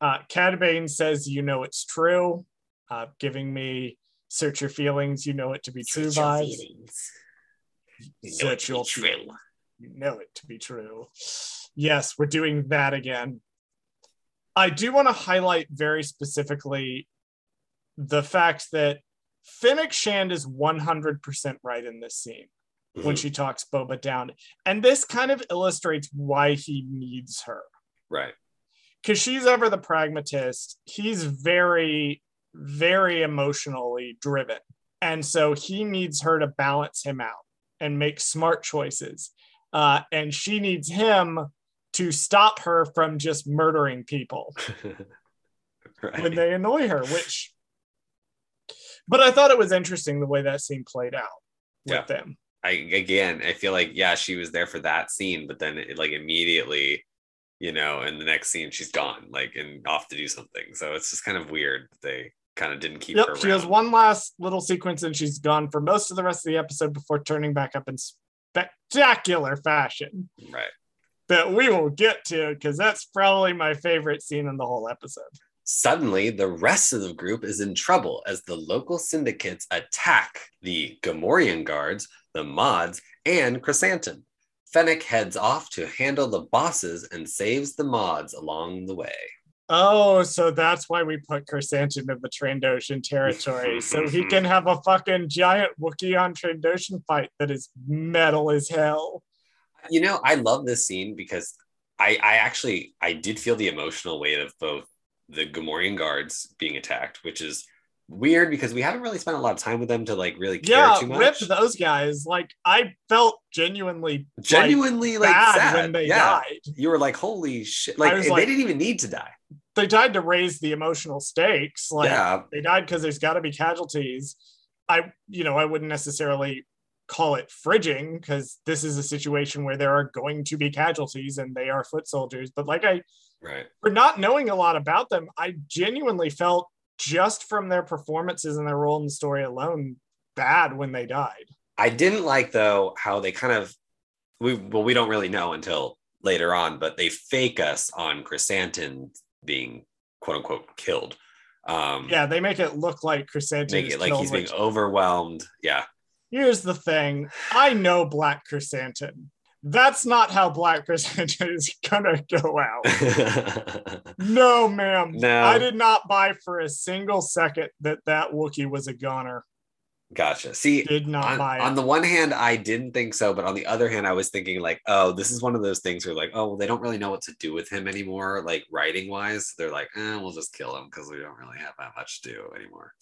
Uh, Cad Bane says, You know it's true, uh, giving me search your feelings, you know it to be true vibes. Search your feelings. You know it to be true. Yes, we're doing that again. I do want to highlight very specifically the fact that Fennec Shand is 100% right in this scene when Mhm. she talks Boba down. And this kind of illustrates why he needs her. Right. Because she's ever the pragmatist. He's very, very emotionally driven. And so he needs her to balance him out and make smart choices. Uh, and she needs him to stop her from just murdering people right. when they annoy her, which, but I thought it was interesting the way that scene played out with Yeah. them. I again, I feel like yeah, she was there for that scene, but then it, like immediately, you know, in the next scene, she's gone, like and off to do something. So it's just kind of weird. that They kind of didn't keep her Yep, she has one last little sequence and she's gone for most of the rest of the episode before turning back up in spectacular fashion Right. that we will get to because that's probably my favorite scene in the whole episode. Suddenly, the rest of the group is in trouble as the local syndicates attack the Gamorrean guards, the mods, and Chrysanthemum. Fennec heads off to handle the bosses and saves the mods along the way. Oh, so that's why we put Krrsantan in the Trandoshan territory. so he can have a fucking giant Wookiee on Trandoshan fight that is metal as hell. You know, I love this scene because I, I actually I did feel the emotional weight of both the Gamorrean guards being attacked, which is weird because we haven't really spent a lot of time with them to like really care Yeah, too much. rip those guys. Like I felt genuinely Genuinely like, bad sad. when they yeah. died. You were like, holy shit. Like, they like- didn't even need to die. They died to raise the emotional stakes. Like yeah. they died because there's got to be casualties. I, you know, I wouldn't necessarily call it fridging because this is a situation where there are going to be casualties and they are foot soldiers. But like I, Right. for not knowing a lot about them, I genuinely felt just from their performances and their role in the story alone bad when they died. I didn't like though how they kind of we well we don't really know until later on, but they fake us on Chrysanthemum being quote unquote killed. Um Yeah, they make it look like Chrysanthemum make is it like killed, he's being which- overwhelmed. Yeah. Here's the thing. I know Black Chrysanthemum. That's not how Black Chrysanthemum is gonna go out. No, ma'am. No. I did not buy for a single second that that Wookiee was a goner. gotcha. See, I Did not on, buy it. on the one hand, I didn't think so, but on the other hand, I was thinking like, oh, this is one of those things where like, oh, well, they don't really know what to do with him anymore, like writing wise. They're like, eh, we'll just kill him because we don't really have that much to do anymore.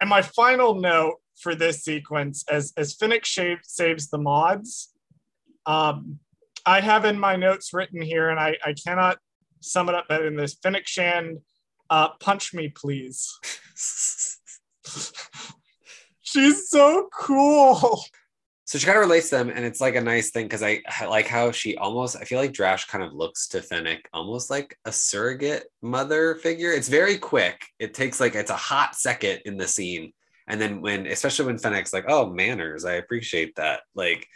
And my final note for this sequence, as as Fennec Shand, saves the mods, um, I have in my notes written here, and I, I cannot sum it up better than this. Fennec Shand, uh, punch me, please. She's so cool. So she kind of relates to them, and it's like a nice thing because I, I like how she almost. I feel like Drash kind of looks to Fennec almost like a surrogate mother figure. It's very quick. It takes like it's a hot second in the scene, and then when, especially when Fennec's like, "Oh, manners, I appreciate that." Like,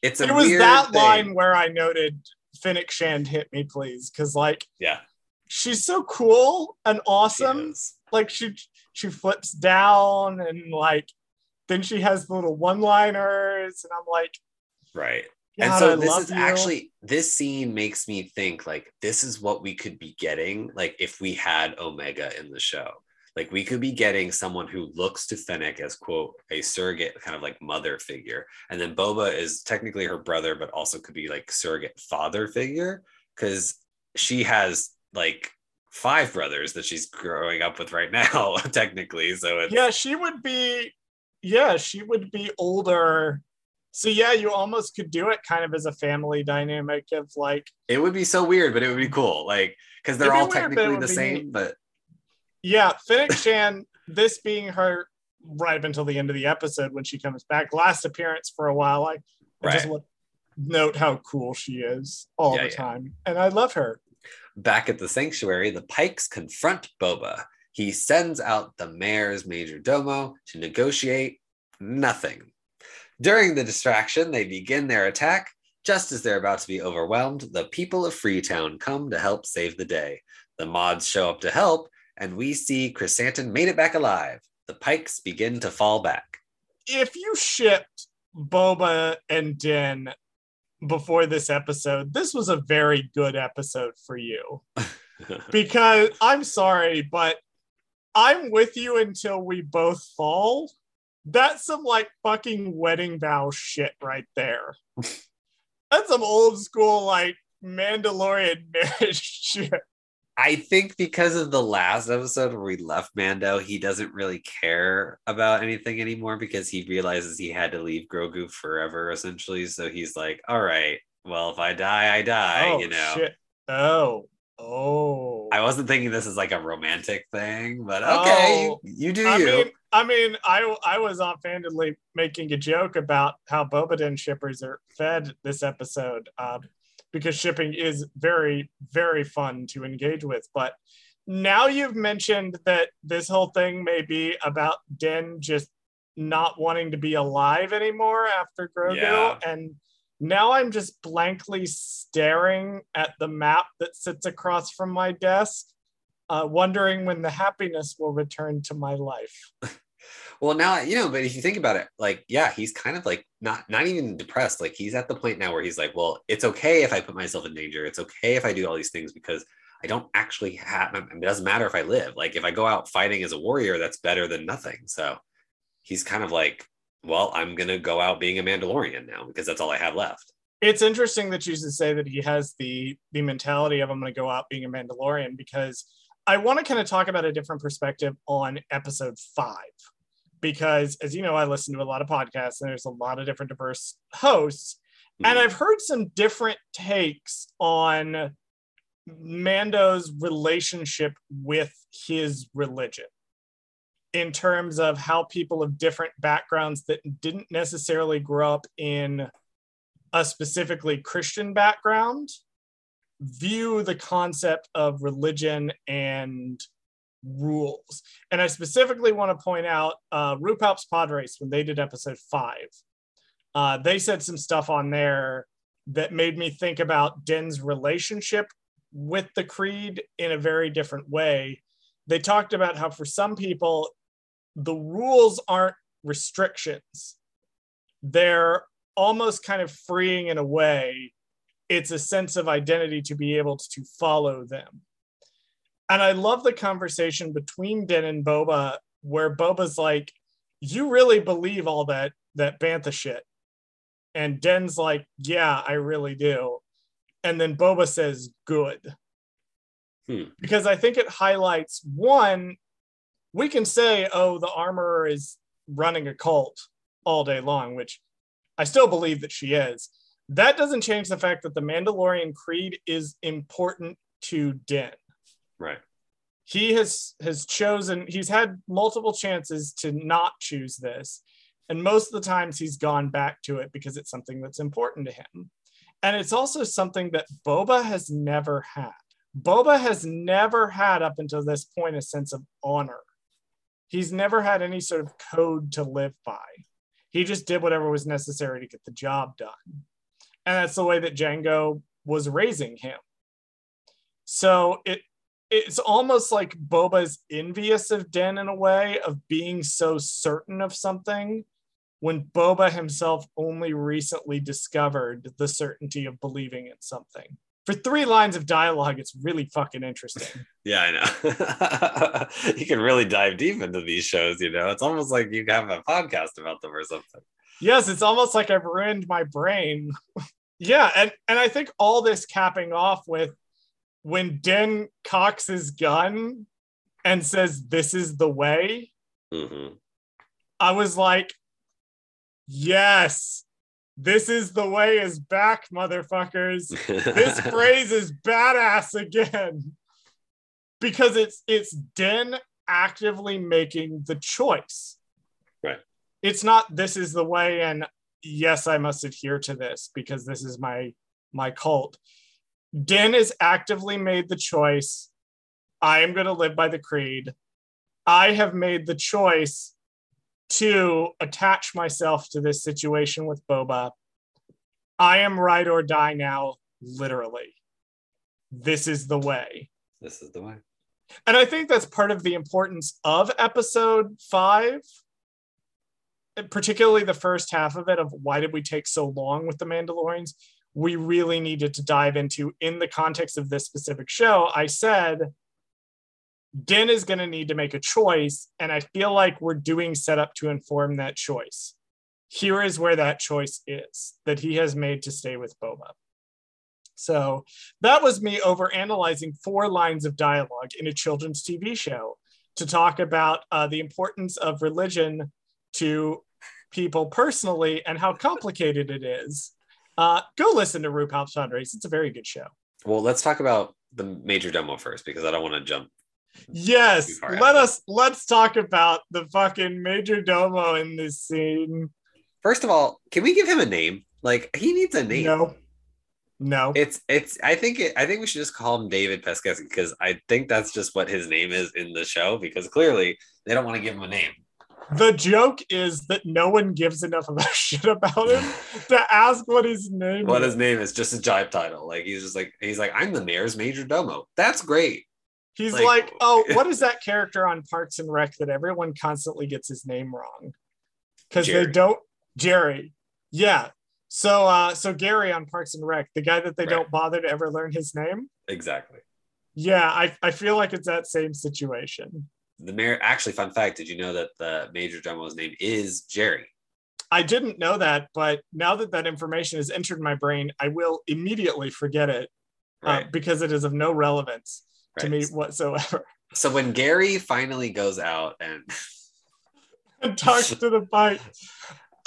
it's a it was that thing. line where I noted Fennec Shand hit me, please, because like Yeah, she's so cool and awesome. is. Like she she flips down and like then she has the little one-liners, and I'm like, right. And so I this is you. actually this scene makes me think like this is what we could be getting like if we had omega in the show like we could be getting someone who looks to fennec as quote a surrogate kind of like mother figure and then boba is technically her brother but also could be like surrogate father figure because she has like five brothers that she's growing up with right now technically so it's yeah, she would be, yeah, she would be older. So yeah, you almost could do it kind of as a family dynamic of like, it would be so weird but it would be cool like because they're all weird, technically the same neat. but yeah, Fennec Shand, this being her right up until the end of the episode when she comes back, last appearance for a while, I, I just Right. want note how cool she is all Yeah, the yeah. time, and I love her. Back at the sanctuary, the Pikes confront Boba. He sends out the mayor's major domo to negotiate nothing. During the distraction, they begin their attack. Just as they're about to be overwhelmed, the people of Freetown come to help save the day. The mods show up to help, and we see Chrysanthemum made it back alive. The Pikes begin to fall back. If you shipped Boba and Din before this episode, this was a very good episode for you. because I'm sorry, but I'm with you until we both fall. That's some like fucking wedding vow shit right there. That's some old school like Mandalorian marriage shit. I think because of the last episode where we left Mando, he doesn't really care about anything anymore because he realizes he had to leave Grogu forever, essentially. So he's like, all right, well, if I die, I die, oh you know. shit. Oh. Oh. I wasn't thinking this is like a romantic thing, but okay, Oh, you, you do I you. mean, I mean, I I was offhandedly making a joke about how Boba Din shippers are fed this episode, uh, because shipping is very very fun to engage with. But now you've mentioned that this whole thing may be about Din just not wanting to be alive anymore after Grogu, Yeah. and now I'm just blankly staring at the map that sits across from my desk uh, wondering when the happiness will return to my life. Well, now you know, but if you think about it, like, yeah, he's kind of like not not even depressed. Like he's at the point now where he's like, well, it's okay if I put myself in danger. It's okay if I do all these things because I don't actually have. It doesn't matter if I live. Like if I go out fighting as a warrior, that's better than nothing. So he's kind of like, well, I'm gonna go out being a Mandalorian now because that's all I have left. it's interesting that you should say that he has the the mentality of I'm going to go out being a Mandalorian because I want to kind of talk about a different perspective on episode five because as you know I listen to a lot of podcasts and there's a lot of different diverse hosts and Mhm. I've heard some different takes on Mando's relationship with his religion in terms of how people of different backgrounds that didn't necessarily grow up in a specifically Christian background view the concept of religion and rules. And I specifically want to point out uh, RuPaul's Pod Race when they did episode five. Uh, they said some stuff on there that made me think about Din's relationship with the creed in a very different way. They talked about how for some people, the rules aren't restrictions, they're almost kind of freeing in a way. It's a sense of identity to be able to follow them. And I love the conversation between Din and Boba, where Boba's like, You really believe all that that Bantha shit. And Din's like, Yeah, I really do. And then Boba says, Good. Hmm. Because I think it highlights one, we can say, oh, the armorer is running a cult all day long, which I still believe that she is. That doesn't change the fact that the Mandalorian creed is important to Din Right. he has has chosen he's had multiple chances to not choose this and most of the times he's gone back to it because it's something that's important to him and it's also something that boba has never had boba has never had up until this point a sense of honor he's never had any sort of code to live by. He just did whatever was necessary to get the job done. And that's the way that Jango was raising him. So it it's almost like Boba's envious of Din in a way of being so certain of something when Boba himself only recently discovered the certainty of believing in something. For three lines of dialogue, it's really fucking interesting. Yeah, I know. you can really dive deep into these shows, you know. It's almost like you have a podcast about them or something. yes, it's almost like I've ruined my brain. yeah, and, and I think all this capping off with when Din cocks his gun and says, This is the way. hmm I was like, yes, this is the way is back, motherfuckers. This phrase is badass again. Because it's it's Din actively making the choice. Right. It's not this is the way and yes, I must adhere to this because this is my my cult. Din has actively made the choice. I am going to live by the creed. I have made the choice to attach myself to this situation with Boba. I am right or die now, literally. This is the way. this is the way. And I think that's part of the importance of episode five, particularly the first half of it, of why did we take so long with the Mandalorians? We really needed to dive into in the context of this specific show. I said, Din is going to need to make a choice, and I feel like we're doing setup to inform that choice. Here is where that choice is that he has made to stay with Boba. So that was me over analyzing four lines of dialogue in a children's TV show to talk about uh, the importance of religion to people personally and how complicated it is. Uh, go listen to RuPaul's Pod Race. It's a very good show. Well, let's talk about the major domo first because I don't want to jump. Yes, let us let's talk about the fucking major domo in this scene. First of all, can we give him a name? Like he needs a name. No, no. It's it's. I think it, I think we should just call him David Pasquesi because I think that's just what his name is in the show because clearly they don't want to give him a name. The joke is that no one gives enough of a shit about him to ask what his name What is. his name is, just a jive title. Like he's just like he's like I'm the mayor's major domo. That's great. He's Like- like, oh, what is that character on Parks and Rec that everyone constantly gets his name wrong? Because they don't Jerry. Yeah. So uh so Gary on Parks and Rec, the guy that they Right. don't bother to ever learn his name. Exactly. Yeah, I, I feel like it's that same situation. The mayor. Actually, fun fact: Did you know that the major domo's name is Jerry? I didn't know that, but now that that information has entered my brain, I will immediately forget it uh, because it is of no relevance to me whatsoever. So when Gary finally goes out and and talks to the Pike,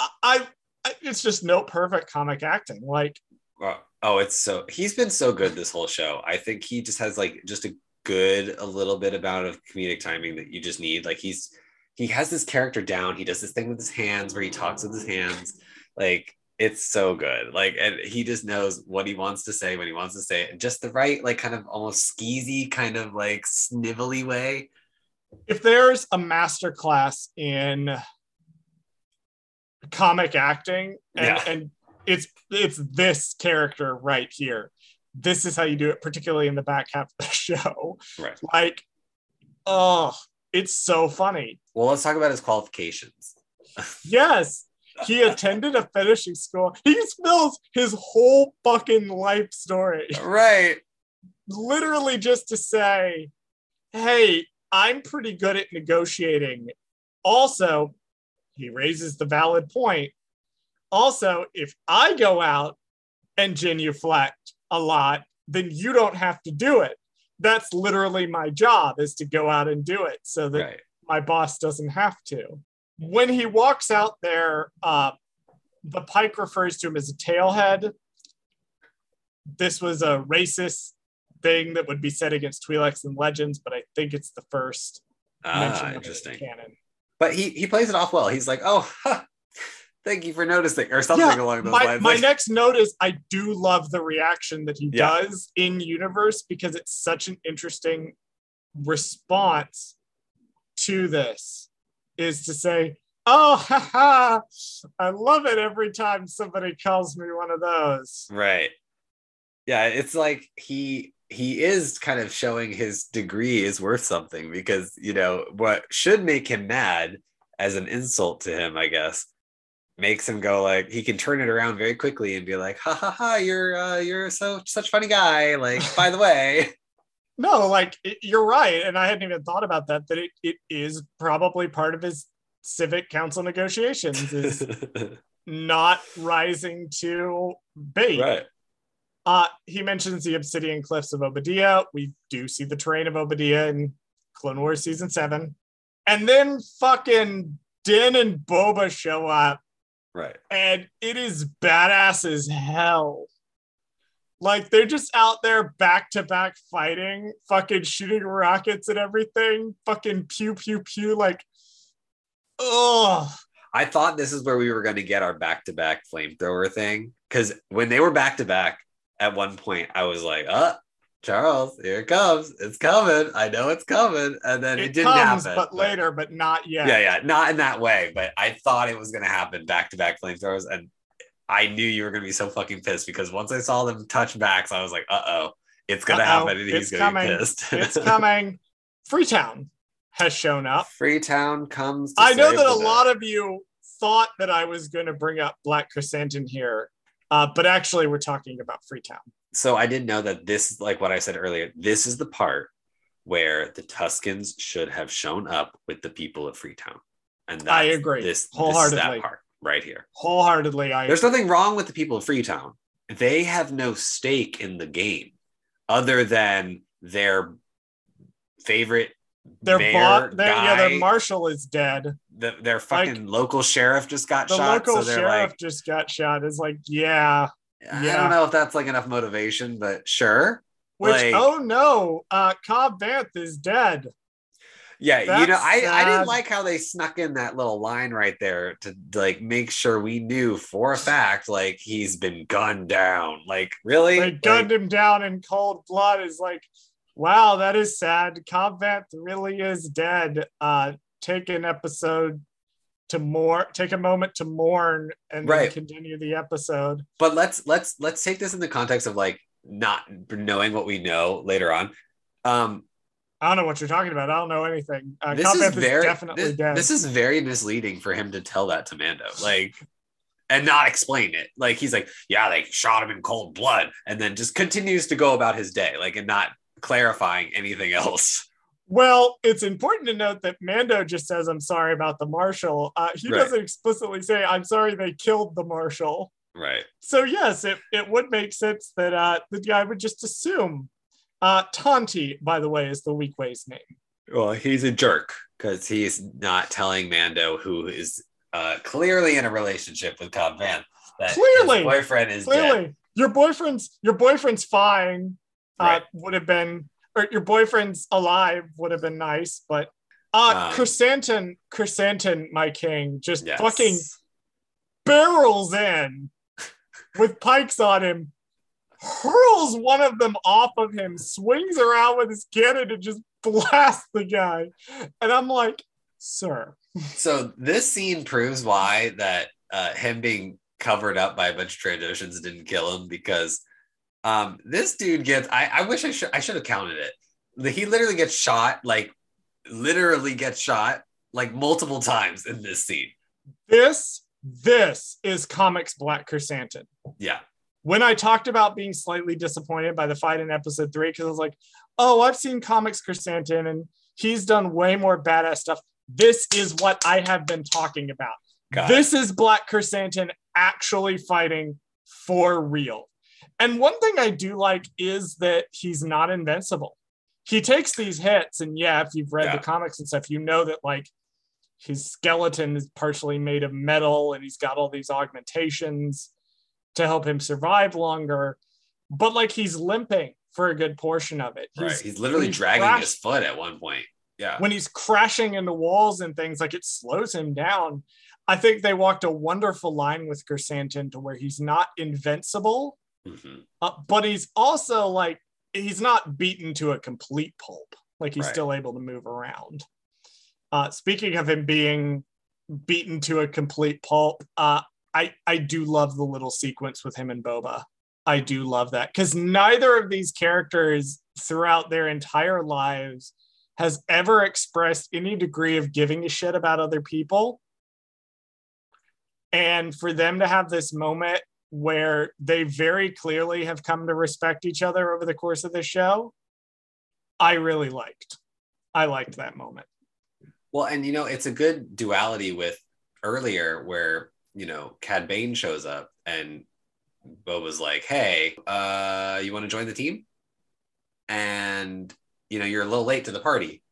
I, I it's just no perfect comic acting. Like Oh, oh, it's so he's been so good this whole show. I think he just has like just a good a little bit amount of comedic timing that you just need. Like he's he has this character down. He does this thing with his hands where he talks with his hands. Like it's so good. Like and he just knows what he wants to say when he wants to say it in just the right, like kind of almost skeezy, kind of like snivelly way. if there's a master class in comic acting and, Yeah. and it's it's this character right here this is how you do it particularly in the back half of the show Right. like oh it's so funny Well, let's talk about his qualifications. yes he attended a finishing school he spills his whole fucking life story Right. literally just to say, hey, I'm pretty good at negotiating. Also, he raises the valid point. Also, if I go out and genuflect a lot, then you don't have to do it. That's literally my job is to go out and do it so that Right. my boss doesn't have to. When he walks out there, uh, the pike refers to him as a tailhead. This was a racist thing that would be said against Twi'leks and Legends, but I think it's the first mention Ah, in interesting. canon. But he he plays it off well. He's like, oh, huh, thank you for noticing, or something Yeah, along those My, lines. my Like, next note is I do love the reaction that he Yeah. does in universe because it's such an interesting response to this is to say, oh, haha, I love it every time somebody calls me one of those. right. Yeah, it's like he he is kind of showing his degree is worth something because you know what should make him mad as an insult to him, I guess, makes him go like he can turn it around very quickly and be like, ha ha ha, you're uh, you're so such funny guy. Like, by the way, No, like it- you're right. And I hadn't even thought about that, that it, it is probably part of his civic council negotiations is not rising to bait. right. Uh, he mentions the obsidian cliffs of Oba Diah. We do see the terrain of Oba Diah in Clone Wars season seven. And then fucking Din and Boba show up, Right. and it is badass as hell. Like they're just out there back to back fighting, fucking shooting rockets and everything, fucking pew pew pew. Like, oh, I thought this is where we were going to get our back to back flamethrower thing. Because when they were back to back at one point, I was like, uh, Charles, here it comes. It's coming. I know it's coming. And then it, it, didn't comes, happen. but later, but not yet. Yeah, yeah. Not in that way. But I thought it was going to happen back to back flamethrowers. And I knew you were going to be so fucking pissed because once I saw them touch backs, I was like, uh oh, it's going to Uh-oh, happen. And it's he's going to be coming. pissed. it's coming. Freetown has shown up. Freetown comes. to I know that a the day. lot of you thought that I was going to bring up Black Chrysanthemum here, uh, but actually, we're talking about Freetown. so I didn't know that this, like what I said earlier, this is the part where the Tuskens should have shown up with the people of Freetown. And that's I agree. This, this is that part right here. Wholeheartedly, I There's nothing wrong with the people of Freetown. They have no stake in the game other than their favorite their mayor bot, their, yeah, guy. their marshal is dead. the, their fucking local sheriff just got The shot. local so sheriff like, just got shot. It's like, yeah. I yeah. don't know if that's like enough motivation, but sure. Which, Like- oh no, uh, Cobb Vanth is dead. Yeah, you know, I, I didn't like how they snuck in that little line right there to like make sure we knew for a fact like he's been gunned down. Like, really? They Like, gunned him down in cold blood. Is like, wow, that is sad. Cobb Vanth really is dead. Uh, take an episode to mourn. Take a moment to mourn, and then Right. continue the episode. but let's let's let's take this in the context of like not knowing what we know later on. Um, I don't know what you're talking about. I don't know anything. Uh, this is very definitely this, dead. this is very misleading for him to tell that to Mando, like, and not explain it. Like he's like, yeah, they shot him in cold blood, and then just continues to go about his day, like, and not clarifying anything else. Well, it's important to note that Mando just says, I'm sorry about the marshal. Uh, he Right. doesn't explicitly say, I'm sorry they killed the marshal. Right. So, yes, it, it would make sense that uh, the guy would just assume. Uh, Tonti, by the way, is the Weequay's name. Well, he's a jerk because he's not telling Mando, who is uh, clearly in a relationship with Cobb Vanth, that Clearly. his boyfriend is dead. Clearly, your boyfriend's your boyfriend's fine. Right. Uh, would have been, or your boyfriend's alive would have been nice, but uh, Um, Chrysanthemum, Chrysanthemum, my king, just Yes. fucking barrels in with pikes on him, hurls one of them off of him, swings around with his cannon and just blasts the guy. And I'm like, sir, So this scene proves why that uh, him being covered up by a bunch of Trandoshans didn't kill him because um, this dude gets. I, I wish I should. I should have counted it. He literally gets shot, like literally gets shot, like multiple times in this scene. this, this is comics Black Chrysanthemum. Yeah, when I talked about being slightly disappointed by the fight in episode three, because I was like, oh, I've seen comics Chrysanthemum and he's done way more badass stuff. This is what I have been talking about. God. This is Black Chrysanthemum actually fighting for real. And one thing I do like is that he's not invincible. He takes these hits, and yeah, if you've read Yeah. the comics and stuff, you know that like his skeleton is partially made of metal and he's got all these augmentations to help him survive longer. But like he's limping for a good portion of it. right. He's literally he's dragging crashed- his foot at one point. Yeah, when he's crashing into walls and things like it slows him down i think they walked a wonderful line with Krrsantan to where he's not invincible Mhm. uh, but he's also like he's not beaten to a complete pulp like he's Right. still able to move around uh, speaking of him being beaten to a complete pulp uh, I, I do love the little sequence with him and boba i do love that because neither of these characters throughout their entire lives has ever expressed any degree of giving a shit about other people. And for them to have this moment where they very clearly have come to respect each other over the course of the show, I really liked. I liked that moment. Well, and you know, it's a good duality with earlier where, you know, Cad Bane shows up and Boba's like, hey, uh, you want to join the team? And, you know, you're a little late to the party,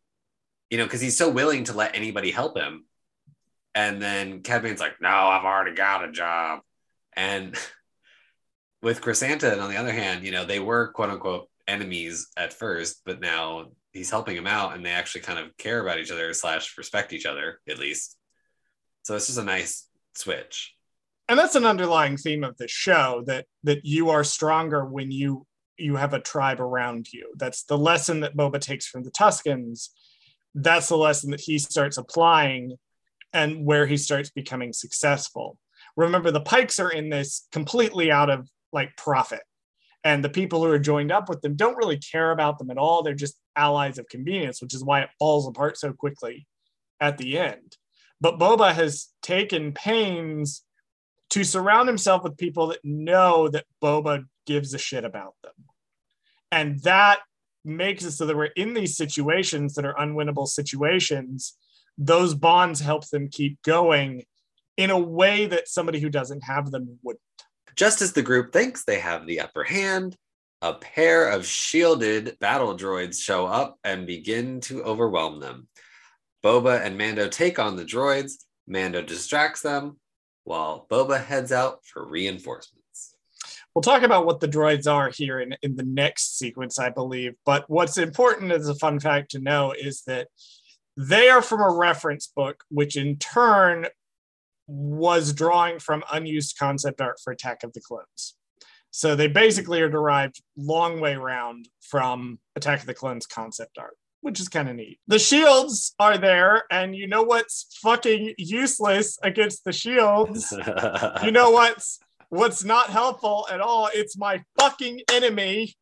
you know, because he's so willing to let anybody help him. And then Cad Bane's like, no, I've already got a job. And with Krrsantan, on the other hand, you know, they were quote unquote enemies at first, but now he's helping him out and they actually kind of care about each other slash respect each other at least. So it's just a nice switch. And that's an underlying theme of the show that that you are stronger when you you have a tribe around you. That's the lesson that Boba takes from the Tuskens. That's the lesson that he starts applying and where he starts becoming successful. Remember, the Pikes are in this completely out of like profit. And the people who are joined up with them don't really care about them at all. They're just allies of convenience, which is why it falls apart so quickly at the end. But Boba has taken pains to surround himself with people that know that Boba gives a shit about them. And that makes it so that we're in these situations that are unwinnable situations. Those bonds help them keep going in a way that somebody who doesn't have them wouldn't. Just as the group thinks they have the upper hand, a pair of shielded battle droids show up and begin to overwhelm them. Boba and Mando take on the droids. Mando distracts them while Boba heads out for reinforcements. We'll talk about what the droids are here in, in the next sequence, I believe. But what's important as a fun fact to know is that they are from a reference book, which in turn was drawing from unused concept art for Attack of the Clones. So they basically are derived long way round from Attack of the Clones concept art, which is kind of neat. The shields are there, and you know what's fucking useless against the shields? you know what's what's not helpful at all? It's my fucking enemy,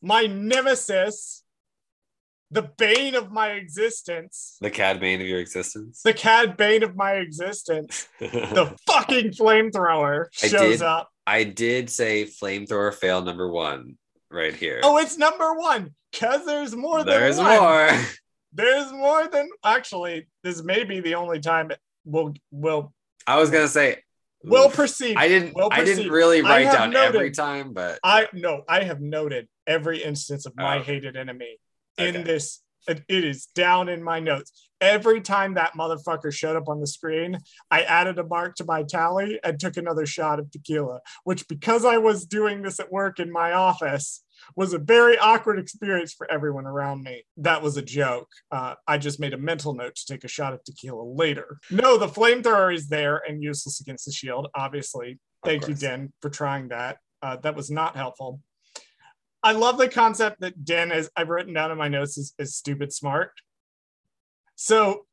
my nemesis, the bane of my existence, the Cad Bane of your existence. the cad bane of my existence, the fucking flamethrower I shows did. up. I did say flamethrower fail number one right here. Oh, it's number one because there's more than There's one. more. there's more than actually. This may be the only time it will will I was gonna say will proceed. I didn't will I didn't really write down noted- every time, but I no, I have noted every instance of my Oh. hated enemy in Okay. this. It it is down in my notes. Every time that motherfucker showed up on the screen, I added a mark to my tally and took another shot of tequila, which because I was doing this at work in my office was a very awkward experience for everyone around me. That was a joke. Uh, I just made a mental note to take a shot of tequila later. No, the flamethrower is there and useless against the shield, obviously. Thank you. Din, for trying that. Uh, that was not helpful. I love the concept that Din, as I've written down in my notes, is, is stupid smart. So,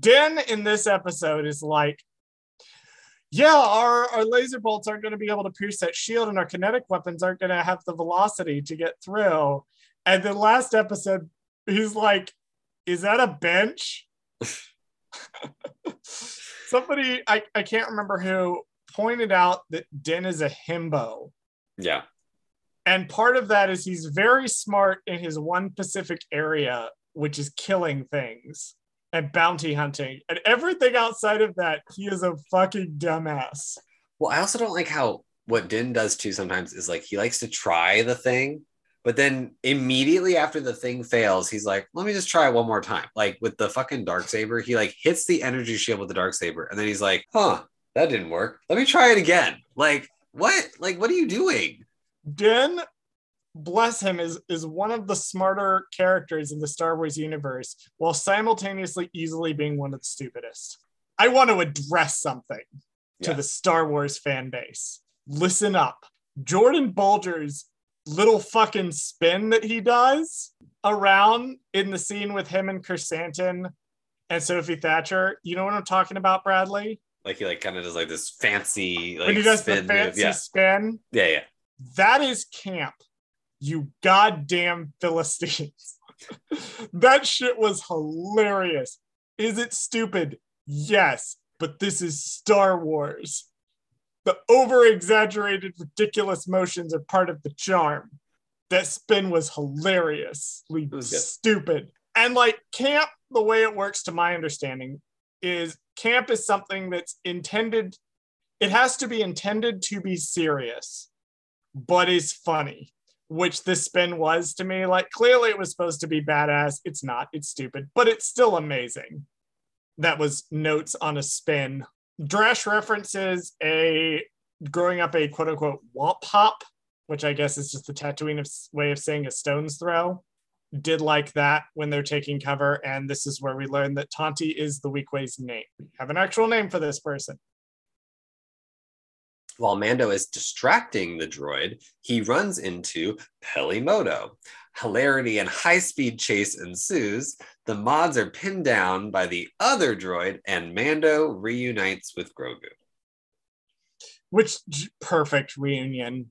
Din in this episode is like, yeah, our, our laser bolts aren't going to be able to pierce that shield, and our kinetic weapons aren't going to have the velocity to get through. And then last episode, he's like, is that a bench? Somebody, I, I can't remember who, pointed out that Din is a himbo. yeah. And part of that is he's very smart in his one specific area, which is killing things and bounty hunting. And everything outside of that, he is a fucking dumbass. Well, I also don't like how what Din does too sometimes is like he likes to try the thing, but then immediately after the thing fails, he's like, let me just try it one more time. Like with the fucking dark saber, he like hits the energy shield with the dark saber, and then he's like, huh, that didn't work. Let me try it again. Like, what? Like, what are you doing? Din, bless him, is, is one of the smarter characters in the Star Wars universe while simultaneously easily being one of the stupidest. I want to address something to Yeah. the Star Wars fan base. Listen up. Jordan Bolger's little fucking spin that he does around in the scene with him and Krrsantan and Sophie Thatcher. You know what I'm talking about, Bradley? Like he like kind of does like this fancy like when he does the fancy Yeah, spin. yeah, yeah. That is camp. You goddamn Philistines. that shit was hilarious. Is it stupid? Yes, but this is Star Wars. The over exaggerated, ridiculous motions are part of the charm. That spin was hilariously was stupid. And like camp, the way it works, to my understanding, is camp is something that's intended, it has to be intended to be serious but is funny, which this spin was to me. Like, clearly it was supposed to be badass. It's not, it's stupid, but it's still amazing. That was notes on a spin. Drash references a growing up a quote unquote womp hop, which I guess is just the Tatooine way of saying a stone's throw. Did like that when they're taking cover, and this is where we learn that Tanti is the Weequay's name. We have an actual name for this person. While Mando is distracting the droid, he runs into Peli Motto. Hilarity and high speed chase ensues. The mods are pinned down by the other droid, and Mando reunites with Grogu. Which perfect reunion.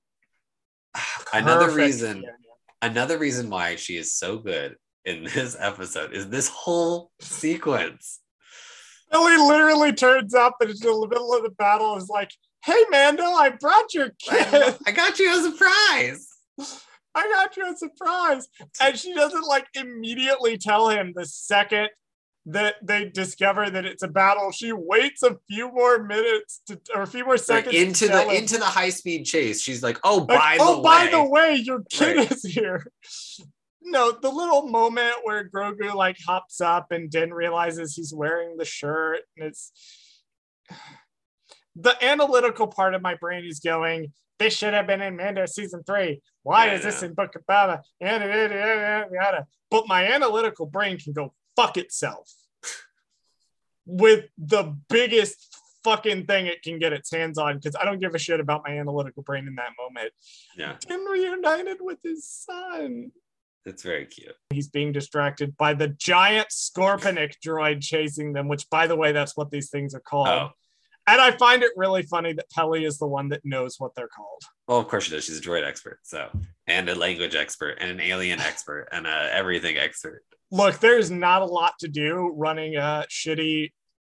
Another Perfect reason, reunion. another reason why she is so good in this episode is this whole sequence. Billy literally turns up in the middle of the battle is like, "Hey, Mando, I brought your kid. I got you a surprise. I got you a surprise." And she doesn't like immediately tell him the second that they discover that it's a battle. She waits a few more minutes to, or a few more Like, seconds into the him, into the high speed chase. She's like, "Oh, like, by oh, the by way, the way, your kid Right. is here. No, the little moment where Grogu like hops up and Din realizes he's wearing the shirt, and it's the analytical part of my brain is going. This should have been in Mando season three. Why Yeah, is this in Book of Boba? Yada, yada, yada, yada. But my analytical brain can go fuck itself with the biggest fucking thing it can get its hands on because I don't give a shit about my analytical brain in that moment. yeah, Din reunited with his son. it's very cute." He's being distracted by the giant Scorpenek droid chasing them, which, by the way, that's what these things are called. Oh, And I find it really funny that Peli is the one that knows what they're called. well, of course she does. She's a droid expert, so and a language expert, and an alien expert, and a everything expert. Look, there's not a lot to do running a shitty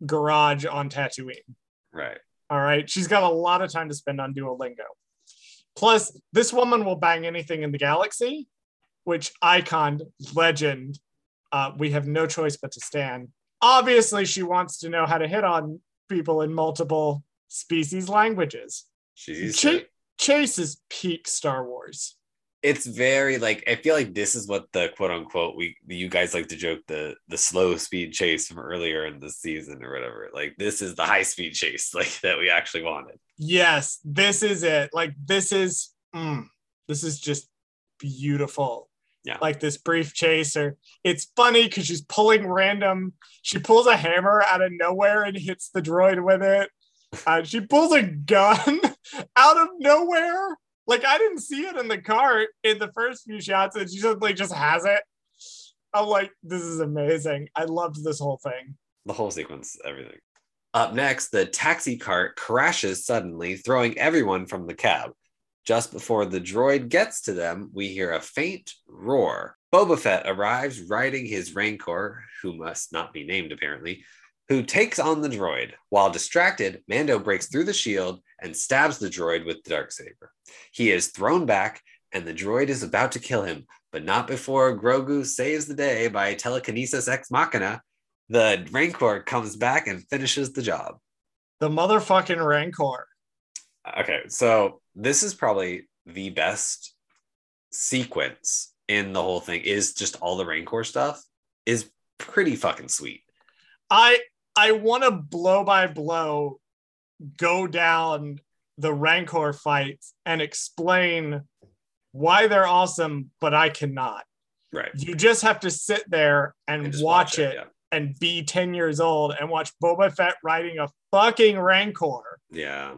garage on Tatooine. Right. All right. She's got a lot of time to spend on Duolingo. Plus, this woman will bang anything in the galaxy, which icon, legend. uh, we have no choice but to stand. Obviously, she wants to know how to hit on people in multiple species languages. Ch- Chase is peak Star Wars. it's very like I feel like this is what the quote unquote we you guys like to joke the the slow speed chase from earlier in the season or whatever. Like this is the high speed chase like that we actually wanted. Yes, this is it. Like this is mm, this is just beautiful. Yeah. Like this brief chase or It's funny because she's pulling random. She pulls a hammer out of nowhere and hits the droid with it. Uh, she pulls a gun out of nowhere. Like I didn't see it in the cart in the first few shots, and she just like just has it. I'm like, this is amazing. I loved this whole thing. The whole sequence, everything. Up next, the taxi cart crashes suddenly, throwing everyone from the cab. Just before the droid gets to them, we hear a faint roar. Boba Fett arrives riding his Rancor, who must not be named apparently, who takes on the droid. While distracted, Mando breaks through the shield and stabs the droid with the Darksaber. He is thrown back, and the droid is about to kill him, but not before Grogu saves the day by telekinesis ex machina. The Rancor comes back and finishes the job. The motherfucking Rancor. Okay, so this is probably the best sequence in the whole thing. Is just all the Rancor stuff is pretty fucking sweet. I I want to blow by blow go down the Rancor fights and explain why they're awesome, but I cannot. Right. You just have to sit there and, And just watch, it, yeah. and be 10 years old and watch Boba Fett riding a fucking Rancor Yeah.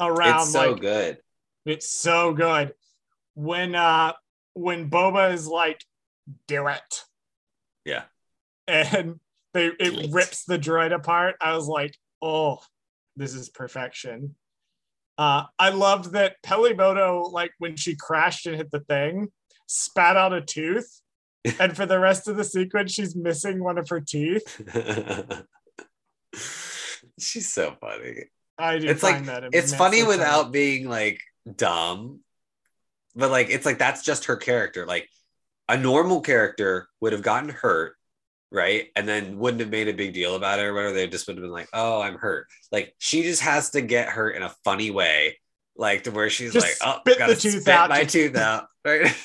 Around It's so like good. it's so good. When uh when Boba is like, do it. Yeah. And they it it. rips the droid apart. I was like, oh, this is perfection. Uh I loved that Peli Motto, like when she crashed and hit the thing, spat out a tooth. and for the rest of the sequence, she's missing one of her teeth. She's so funny. I do It's find like- that It's funny without being like dumb, but like it's like that's just her character. Like a normal character would have gotten hurt, right? And then wouldn't have made a big deal about it or whatever. They just would have been like, oh, I'm hurt. Like she just has to get hurt in a funny way, like to where she's Just like, oh, spit gotta the tooth spit out my to- tooth out. Right.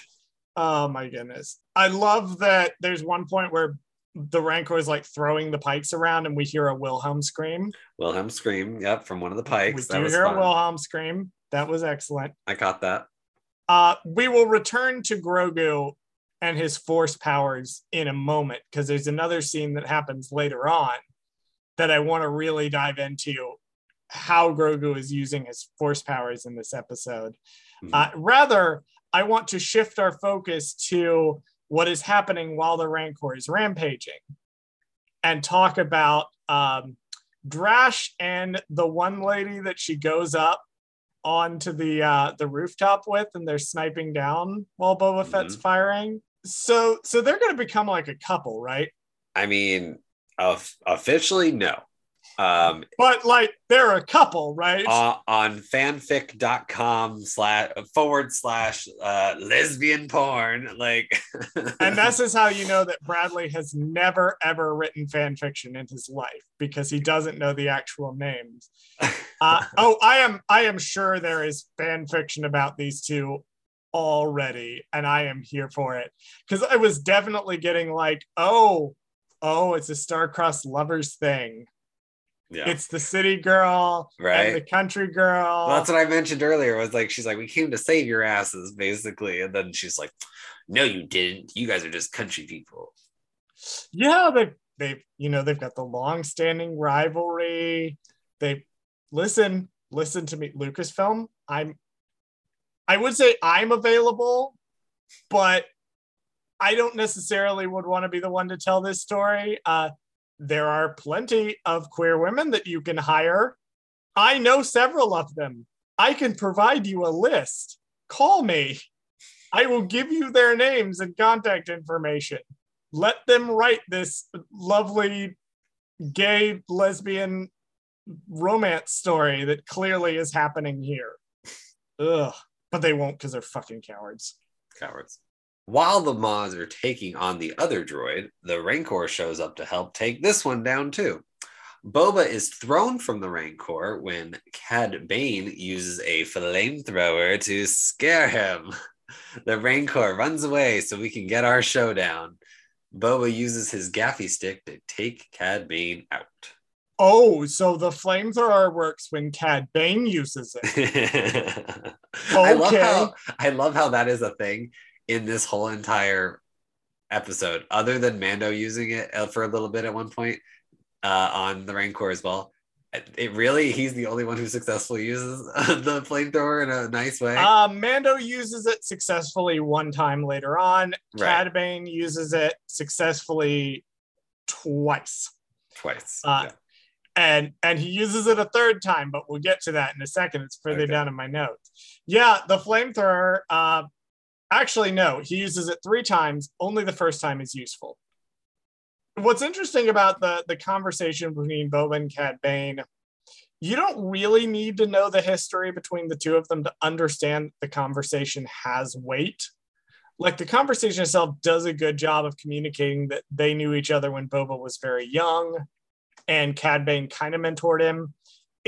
Oh my goodness. I love that there's one point where the Rancor is like throwing the pikes around and we hear a Wilhelm scream. Wilhelm scream. Yep. From one of the we pikes. That do hear fun. a Wilhelm scream. That was excellent. I caught that. Uh, we will return to Grogu and his force powers in a moment because there's another scene that happens later on that I want to really dive into how Grogu is using his force powers in this episode. Mhm. Uh, rather, I want to shift our focus to what is happening while the Rancor is rampaging and talk about um, Drash and the one lady that she goes up onto the uh, the rooftop with, and they're sniping down while Boba Fett's firing. So, so they're going to become like a couple, right? I mean, of, officially, no. Um, But like they're a couple, right? uh, on fanfic.com slash forward slash uh, lesbian porn. Like, and this is how you know that Bradley has never ever written fan fiction in his life because he doesn't know the actual names. Uh, oh, I am I am sure there is fan fiction about these two already, and I am here for it because I was definitely getting like, oh, oh, it's a star-crossed lovers thing. Yeah. It's the city girl Right. and the country girl. Well, that's what I mentioned earlier. Was like she's like, we came to save your asses, basically, and then she's like, no, you didn't. You guys are just country people. yeah they they've you know they've got the long-standing rivalry they listen listen to me lucasfilm i'm i would say i'm available but i don't necessarily would want to be the one to tell this story uh there are plenty of queer women that you can hire i know several of them i can provide you a list call me i will give you their names and contact information let them write this lovely gay lesbian romance story that clearly is happening here. Ugh. But they won't because they're fucking cowards. Cowards. While the Mods are taking on the other droid, the Rancor shows up to help take this one down too. Boba is thrown from the Rancor when Cad Bane uses a flamethrower to scare him. The Rancor runs away so we can get our showdown. Boba uses his gaffi stick to take Cad Bane out. Oh, so the flamethrower works when Cad Bane uses it. I love how I love how that is a thing in this whole entire episode, other than Mando using it uh, for a little bit at one point uh, on the Rancor as well. It really, he's the only one who successfully uses the flamethrower in a nice way. Uh, Mando uses it successfully one time later on. Right. Cad Bane uses it successfully twice. Twice. uh, Yeah. and and he uses it a third time but we'll get to that in a second it's further Okay. down in my notes yeah the flamethrower uh actually no he uses it three times. Only the first time is useful. What's interesting about the the conversation between boba and cad bane you don't really need to know the history between the two of them to understand the conversation has weight. Like the conversation itself does a good job of communicating that they knew each other when boba was very young and Cad Bane kind of mentored him.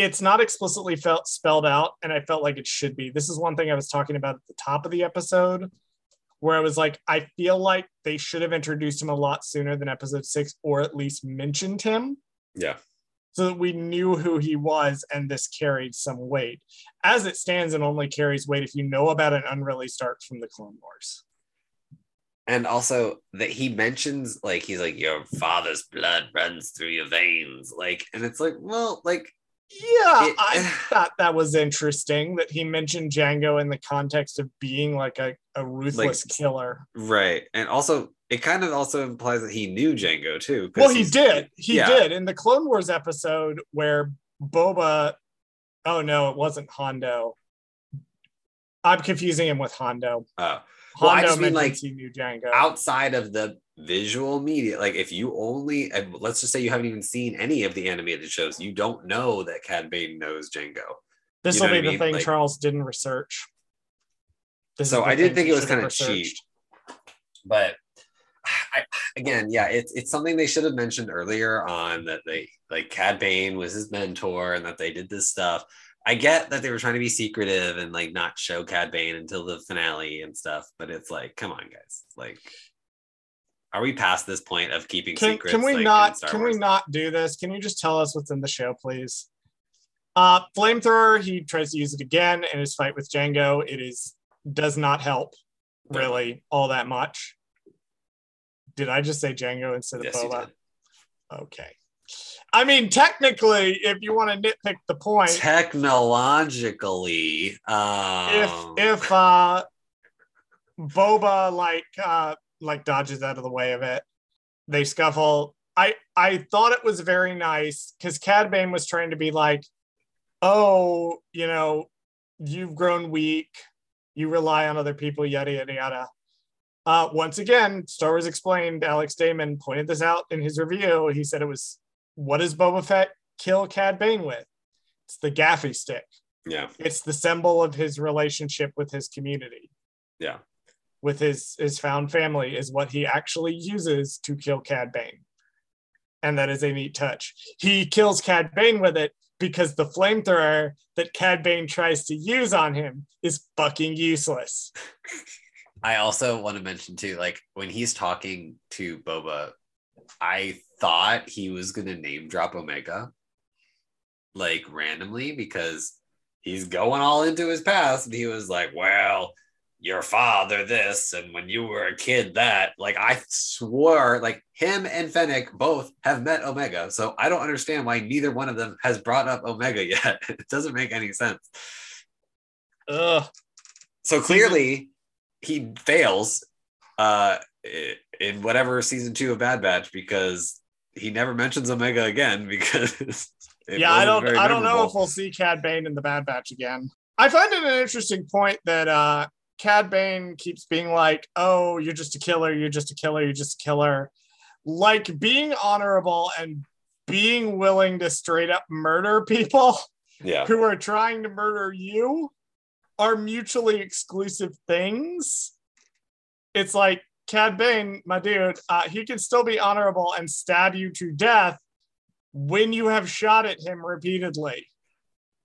It's not explicitly felt spelled out, and I felt like it should be. This is one thing I was talking about at the top of the episode, where I was like, I feel like they should have introduced him a lot sooner than episode six, or at least mentioned him yeah. so that we knew who he was and this carried some weight. As it stands, it only carries weight if you know about an unreleased arc from the Clone Wars. And also that he mentions like he's like your father's blood runs through your veins, like, and it's like, well, like, Yeah, It- I thought that was interesting that he mentioned Jango in the context of being like a, a ruthless killer. right, and also it kind of also implies that he knew Jango too. Well, he did. He yeah. did in the Clone Wars episode where Boba. Oh no, it wasn't Hondo. I'm confusing him with Hondo. Oh. Well, I Hondo just mean, like, he knew Jango. outside of the visual media like if you only let's just say you haven't even seen any of the animated shows you don't know that Cad Bane knows Jango this you will know be the mean? thing Like- Charles didn't research. This So I did think it was kinda cheap. but I, again yeah it's it's something they should have mentioned earlier on that they like Cad Bane was his mentor and that they did this stuff I get that they were trying to be secretive and like not show Cad Bane until the finale and stuff but it's like come on guys like are we past this point of keeping can, secrets can we like, not can Wars? we not do this? Can you just tell us what's in the show please? Uh flamethrower he tries to use it again in his fight with jango. It is does not help really all that much. Did i just say jango instead of yes boba? okay. I mean technically if you want to nitpick the point. Technologically um if if uh boba like uh like dodges out of the way of it. They scuffle. I i thought it was very nice because cad bane was trying to be like oh you know you've grown weak. You rely on other people yada yada yada. Uh once again star wars explained alex damon pointed this out in his review. He said it was what does boba fett kill cad bane with? It's the gaffi stick. Yeah. It's the symbol of his relationship with his community. Yeah with his his found family is what he actually uses to kill cad bane. And that is a neat touch. He kills cad bane with it because the flamethrower that cad bane tries to use on him is fucking useless. I also want to mention too, like when he's talking to Boba, I thought he was gonna name drop Omega, like randomly, because he's going all into his past, and he was like, "Well, your father this, and when you were a kid that." Like I swore, like him and Fennec both have met Omega, so I don't understand why neither one of them has brought up Omega yet. it doesn't make any sense. Ugh. So clearly, he fails uh, in whatever season two of Bad Batch because he never mentions Omega again because yeah i don't i don't know if we'll see cad bane in the bad batch again i find it an interesting point that uh cad bane keeps being like oh you're just a killer you're just a killer you're just a killer. Like being honorable and being willing to straight up murder people Yeah, who are trying to murder you are mutually exclusive things. It's like Cad Bane, my dude, uh, he can still be honorable and stab you to death when you have shot at him repeatedly.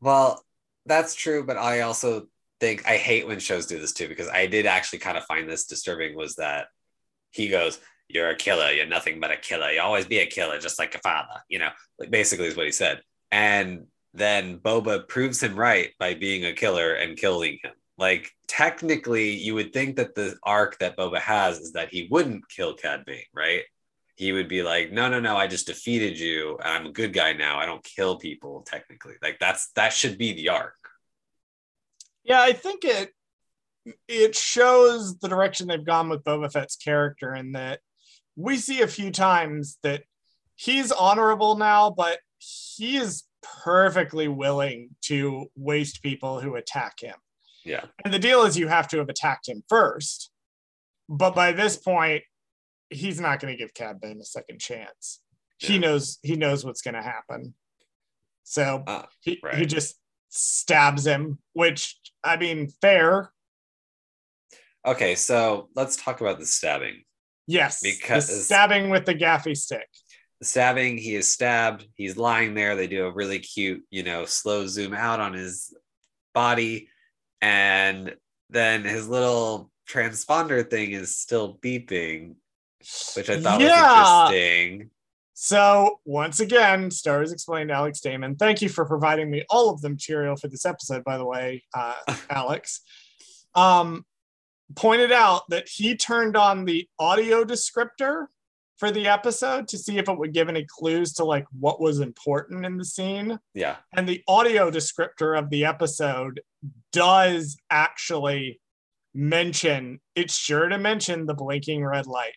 Well, that's true, but I also think I hate when shows do this too because I did actually kind of find this disturbing. Was that he goes, "You're a killer. You're nothing but a killer. You always be a killer, just like a father." You know, like basically is what he said. And then Boba proves him right by being a killer and killing him. Like technically, you would think that the arc that Boba has is that he wouldn't kill Cad Bane, right? He would be like, no, no, no, I just defeated you. I'm a good guy now. I don't kill people technically. Like that's that should be the arc. Yeah, I think it it shows the direction they've gone with Boba Fett's character in that we see a few times that he's honorable now, but he is perfectly willing to waste people who attack him. Yeah. And the deal is you have to have attacked him first. But by this point, he's not going to give Cad Bane a second chance. He knows he knows what's going to happen. So Uh, he, right. he just stabs him, which I mean, fair. okay, so let's talk about the stabbing. Yes. the Because- stabbing with the gaffi stick. Stabbing, he is stabbed. He's lying there. They do a really cute, you know, slow zoom out on his body. And then his little transponder thing is still beeping, which I thought Yeah. was interesting. So once again, Star Wars Explained, Alex Damon. Thank you for providing me all of the material for this episode, by the way, uh, Alex. Um, pointed out that he turned on the audio descriptor for the episode to see if it would give any clues to like what was important in the scene. Yeah. And the audio descriptor of the episode does actually mention, it's sure to mention the blinking red light.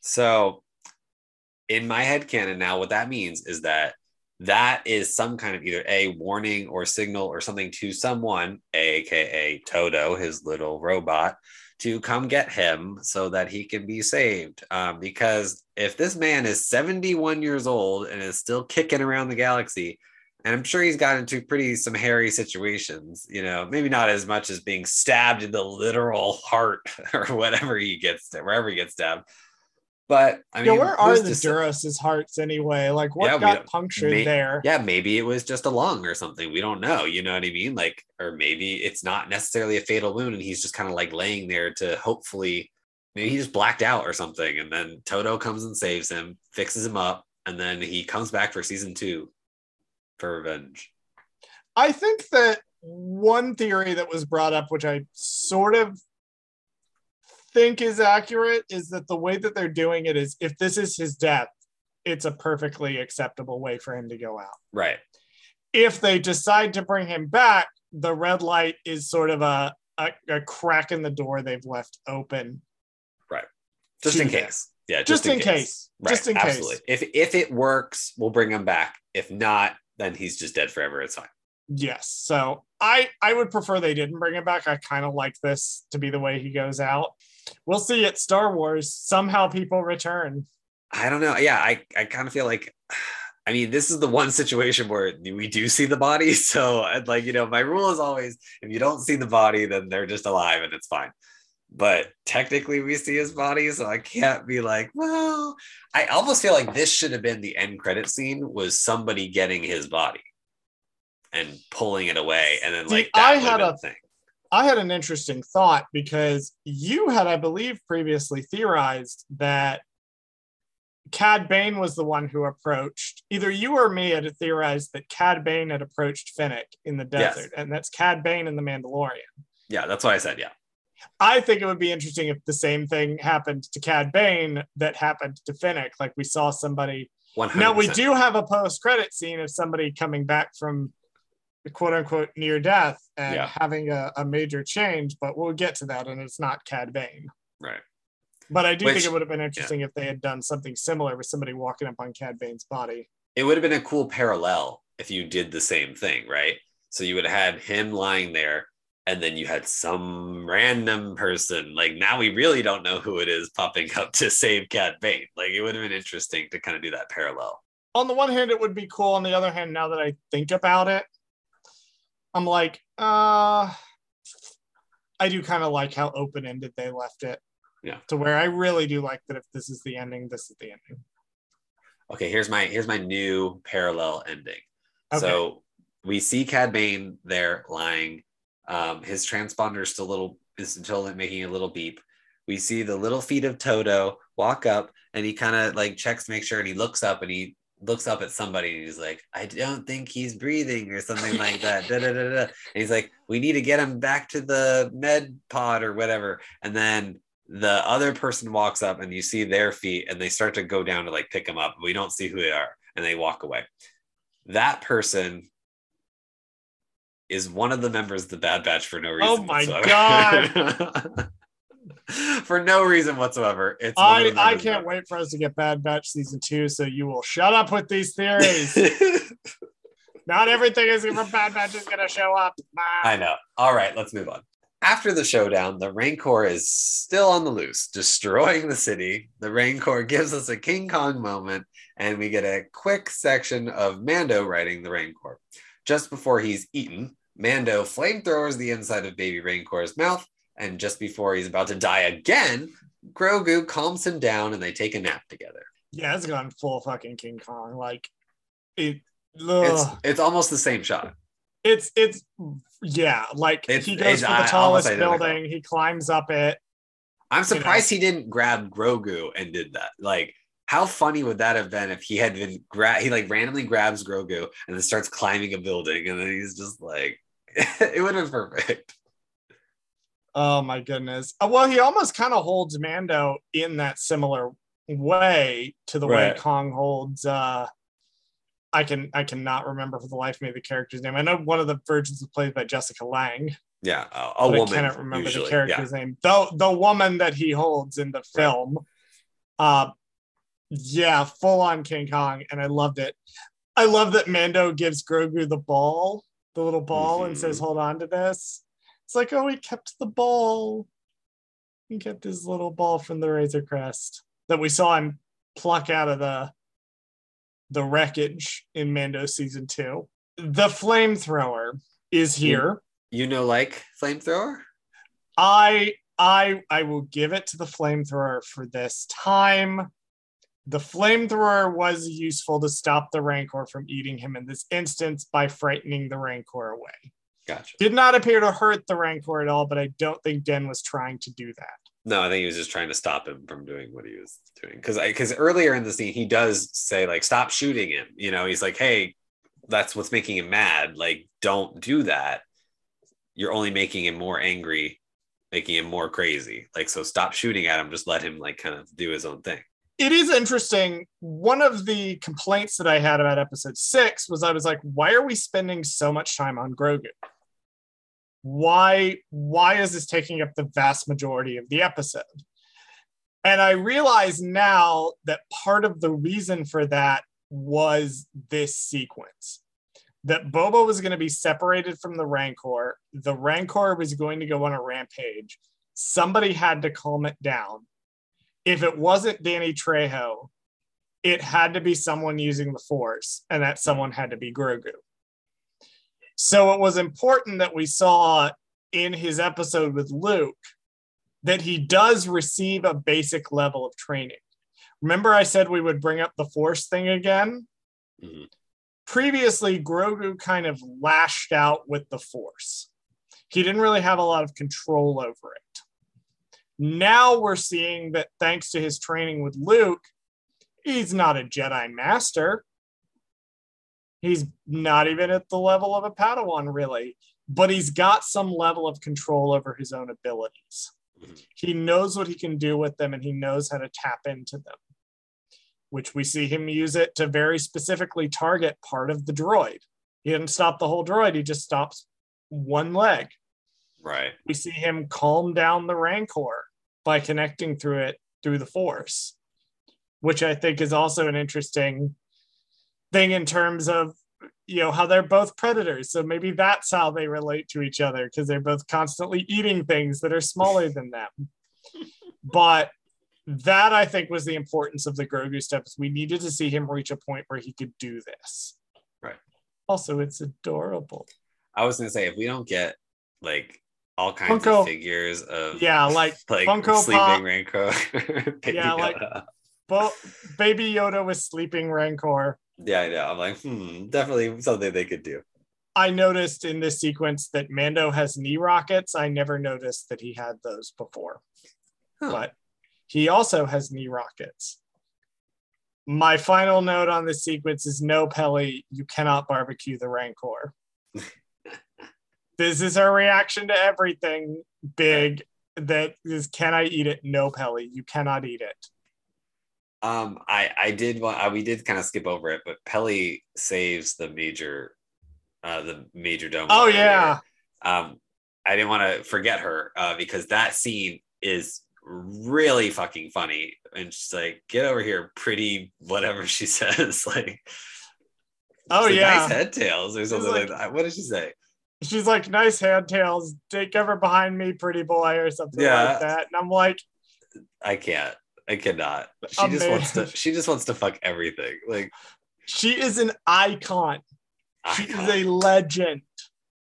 So in my head canon now, what that means is that that is some kind of either a warning or signal or something to someone, aka Todo, his little robot, to come get him so that he can be saved. Um, because if this man is 71 years old and is still kicking around the galaxy, and I'm sure he's got into pretty some hairy situations, you know, maybe not as much as being stabbed in the literal heart or whatever he gets, wherever he gets stabbed. But I mean, yeah, where are the to say- hearts anyway? Like, what Yeah, got punctured may- there? yeah maybe it was just a lung or something we don't know you know what i mean like or maybe it's not necessarily a fatal wound and he's just kind of like laying there to hopefully maybe he just blacked out or something and then todo comes and saves him fixes him up and then he comes back for season two for revenge I think that one theory that was brought up, which I sort of think is accurate, is that the way that they're doing it is if this is his death, it's a perfectly acceptable way for him to go out. right If they decide to bring him back, the red light is sort of a, a, a crack in the door they've left open. Right. Just in to case yeah Just, in case. Right, Just in case. absolutely case. if if it works we'll bring him back if not then he's just dead forever it's fine Yes. So I I would prefer they didn't bring him back. I kind of like this to be the way he goes out. We'll see at Star Wars. Somehow people return. I don't know. Yeah, I, I kind of feel like, I mean, this is the one situation where we do see the body. So, I'd like, you know, my rule is always if you don't see the body, then they're just alive and it's fine. But technically, we see his body. So I can't be like, well, I almost feel like this should have been the end credit scene was somebody getting his body and pulling it away. And then, See, like, that I had a- thing. I had an interesting thought because you had, I believe, previously theorized that Cad Bane was the one who approached. Either you or me had theorized that Cad Bane had approached Fennec in the Yes. desert, and that's Cad Bane in the Mandalorian. Yeah, that's why I said, yeah. I think it would be interesting if the same thing happened to Cad Bane that happened to Fennec. Like we saw somebody. 100%. Now we do have a post-credit scene of somebody coming back from the quote-unquote near death and Yeah. having a, a major change, but we'll get to that, and it's not Cad Bane. Right. But I do Which- think it would have been interesting if they had done something similar with somebody walking up on Cad Bane's body. it would have been a cool parallel if you did the same thing, right? So you would have had him lying there, and then you had some random person. Like now we really don't know who it is popping up to save Cad Bane. Like it would have been interesting to kind of do that parallel. On the one hand, it would be cool. On the other hand, now that I think about it, I'm like, uh, I do kind of like how open-ended they left it. Yeah. To where I really do like that if this is the ending, this is the ending. Okay, here's my here's my new parallel ending. Okay. So we see Cad Bane there lying. Um, his transponder is still little is still making a little beep. We see the little feet of Todo walk up and he kind of like checks to make sure and he looks up and he looks up at somebody and he's like, I don't think he's breathing or something like that. da, da, da, da. And he's like, we need to get him back to the med pod or whatever. And then the other person walks up and you see their feet and they start to go down to like pick him up. We don't see who they are and they walk away. That person is one of the members of the Bad Batch for no oh reason. Oh my god. for no reason whatsoever. It's I, I can't wait for us to get Bad Batch season two, so you will shut up with these theories. Not everything is from Bad Batch is gonna show up. Nah. I know. All right, let's move on. After the showdown, the Rancor is still on the loose, destroying the city. The Rancor gives us a King Kong moment, and we get a quick section of Mando riding the Rancor. Just before he's eaten, Mando flamethrowers the inside of Baby Rancor's mouth, and just before he's about to die again, Grogu calms him down and they take a nap together. Yeah, it's gone full fucking King Kong. Like it. It's it's almost the same shot. It's it's yeah, like It's- he goes for the tallest building, he climbs up it. I'm know. surprised he didn't grab Grogu and did that. Like, how funny would that have been if he had been gra- he like randomly grabs Grogu and then starts climbing a building and then he's just like it would have been perfect. Oh my goodness. Uh, Well, he almost kind of holds Mando in that similar way to the way Kong holds uh I can I cannot remember for the life of me the character's name. I know one of the versions is played by Jessica Lange. Yeah, a, a woman. I cannot remember usually. the character's name. The the woman that he holds in the film. Uh yeah, full on King Kong, and I loved it. I love that Mando gives Grogu the ball, the little ball, and Mhm. says, Hold on to this. It's like, oh, he kept the ball. He kept his little ball from the Razor Crest that we saw him pluck out of the the wreckage in Mando season two. The flamethrower is here. Yeah. You know, like flamethrower. I I I will give it to the flamethrower for this time. The flamethrower was useful to stop the rancor from eating him in this instance by frightening the rancor away. Gotcha. Did not appear to hurt the rancor at all, but I don't think Din was trying to do that. No, I think he was just trying to stop him from doing what he was doing. Because because earlier in the scene, he does say like, "Stop shooting him." You know, he's like, "Hey, that's what's making him mad. Like, don't do that. You're only making him more angry, making him more crazy. Like, so stop shooting at him. Just let him like kind of do his own thing." It is interesting. One of the complaints that I had about episode six was I was like, why are we spending so much time on Grogu? Why why is this taking up the vast majority of the episode? And I realize now that part of the reason for that was this sequence. That Boba was going to be separated from the Rancor. The Rancor was going to go on a rampage. Somebody had to calm it down if it wasn't Danny Trejo, it had to be someone using the Force, and that someone had to be Grogu. So it was important that we saw in his episode with Luke that he does receive a basic level of training. Remember, I said we would bring up the Force thing again? Mhm. Previously, Grogu kind of lashed out with the Force. He didn't really have a lot of control over it now we're seeing that thanks to his training with Luke, he's not a Jedi master. He's not even at the level of a Padawan, really, but he's got some level of control over his own abilities. Mhm. He knows what he can do with them and he knows how to tap into them, which we see him use it to very specifically target part of the droid. He didn't stop the whole droid, he just stops one leg Right. we see him calm down the rancor by connecting through it through the force which i think is also an interesting thing in terms of you know how they're both predators so maybe that's how they relate to each other because they're both constantly eating things that are smaller than them but that i think was the importance of the grogu steps we needed to see him reach a point where he could do this Right. also it's adorable I was gonna say if we don't get like all kinds Funko- of figures of Yeah, like like Funko sleeping Pop. Rancor. Yeah, like-. Bo- Baby Yoda with sleeping Rancor. Yeah, I know. I'm like, hmm, definitely something they could do. I noticed in this sequence that Mando has knee rockets. I never noticed that he had those before, Huh. but he also has knee rockets. My final note on this sequence is no, Peli, you cannot barbecue the Rancor. this is her reaction to everything big that is, can I eat it? No, Peli, you cannot eat it. Um, I I did want uh, we did kind of skip over it, but Peli saves the major, uh, the major domo. Oh, yeah. Um, I didn't want to forget her uh, because that scene is really fucking funny, and she's like, "Get over here, pretty," whatever she says, like. Oh, yeah. nice head tails or something like, like- that. What did she say? She's like, nice hand tails. Take cover behind me, pretty boy, or something Yeah. like that. And I'm like, I can't. I cannot. She just wants to. She just wants to fuck everything. Like she is an icon. She icon. is a legend.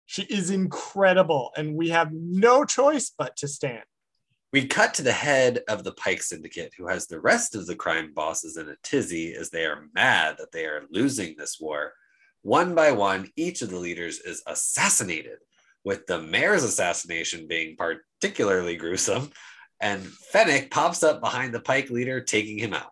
She is incredible. And we have no choice but to stand. We cut to the head of the Pike Syndicate, who has the rest of the crime bosses in a tizzy as they are mad that they are losing this war. One by one, each of the leaders is assassinated, with the mayor's assassination being particularly gruesome. And Fennec pops up behind the Pike leader, taking him out.